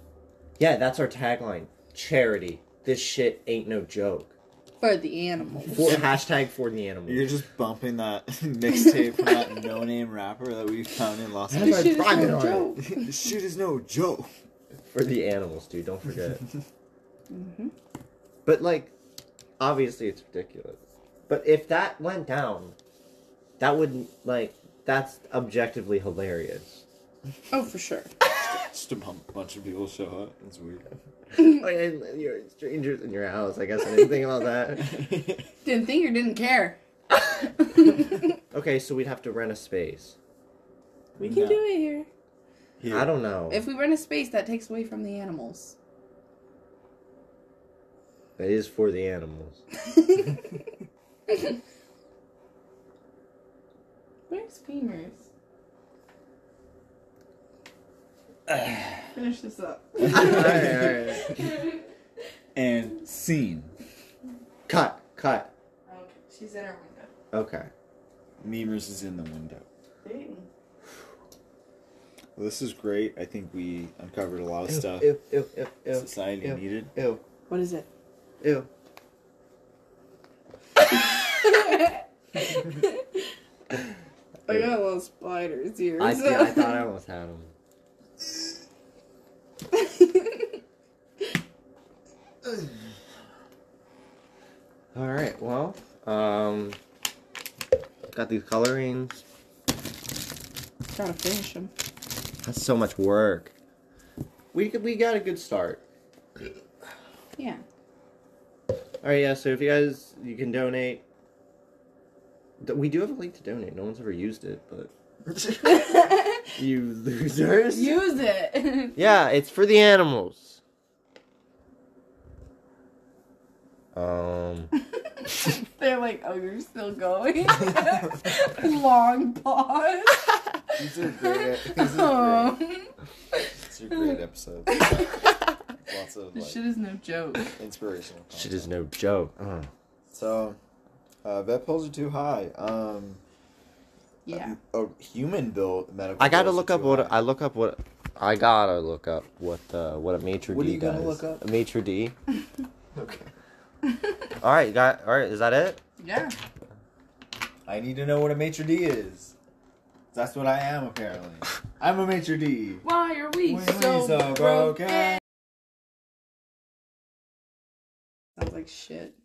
Yeah, that's our tagline. Charity. This shit ain't no joke. For the animals. For, hashtag for the animals. You're just bumping that *laughs* mixtape from that *laughs* no-name rapper that we found in Los That's This Angeles. our shit is no joke. *laughs* this shit is no joke. For the animals, dude. Don't forget. Mhm. But like, obviously it's ridiculous. But if that went down, that would like that's objectively hilarious. Oh, for sure. Just a bump, bunch of people show up. It's weird. Like and you're strangers in your house. I guess I didn't think about that. *laughs* Didn't think or didn't care. *laughs* Okay, so we'd have to rent a space. We can No. do it here. Here. I don't know. If we rent a space, that takes away from the animals. It is for the animals. *laughs* Where's femurs? Finish this up. *laughs* alright, alright. *laughs* And scene. Cut, cut. Okay, she's in her window. Okay. Memers is in the window. Dang. Well, this is great. I think we uncovered a lot of stuff Ew, ew, ew, ew, society ew, needed. Ew, What is it? ew. *laughs* I got a little spiders here. I, so- I thought I almost had them. All right. Well, um, got these colorings. Gotta finish them. That's so much work. We we got a good start. Yeah. All right. Yeah. So if you guys you can donate. We do have a link to donate. No one's ever used it, but *laughs* you losers. Use it. *laughs* Yeah, it's for the animals. Um. *laughs* They're like, oh, you're still going. *laughs* Long pause. These are great. These are Oh. great. These are great episodes. Lots of This like shit is no joke. inspirational. Shit is no joke. Uh. So, uh, vet bills are too high. Um, Yeah. a human bill medical. I gotta bills are look up too what high. I look up what I gotta look up what uh, what a maitre What are d you gonna does. look up? A maitre d. *laughs* Okay. *laughs* All right, got all right. Is that it? Yeah. I need to know what a maitre d is. That's what I am apparently. *laughs* I'm a maitre d. Why are we When so, we so broken? broken? Sounds like shit.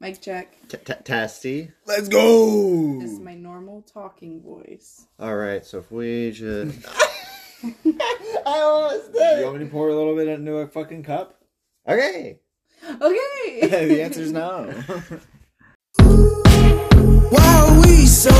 Mic check. T- t- testy. Let's go. This is my normal talking voice. All right. So if we just. *laughs* I almost Do you want me to pour a little bit into a fucking cup? Okay. Okay. *laughs* the answer is no. *laughs* Why are we so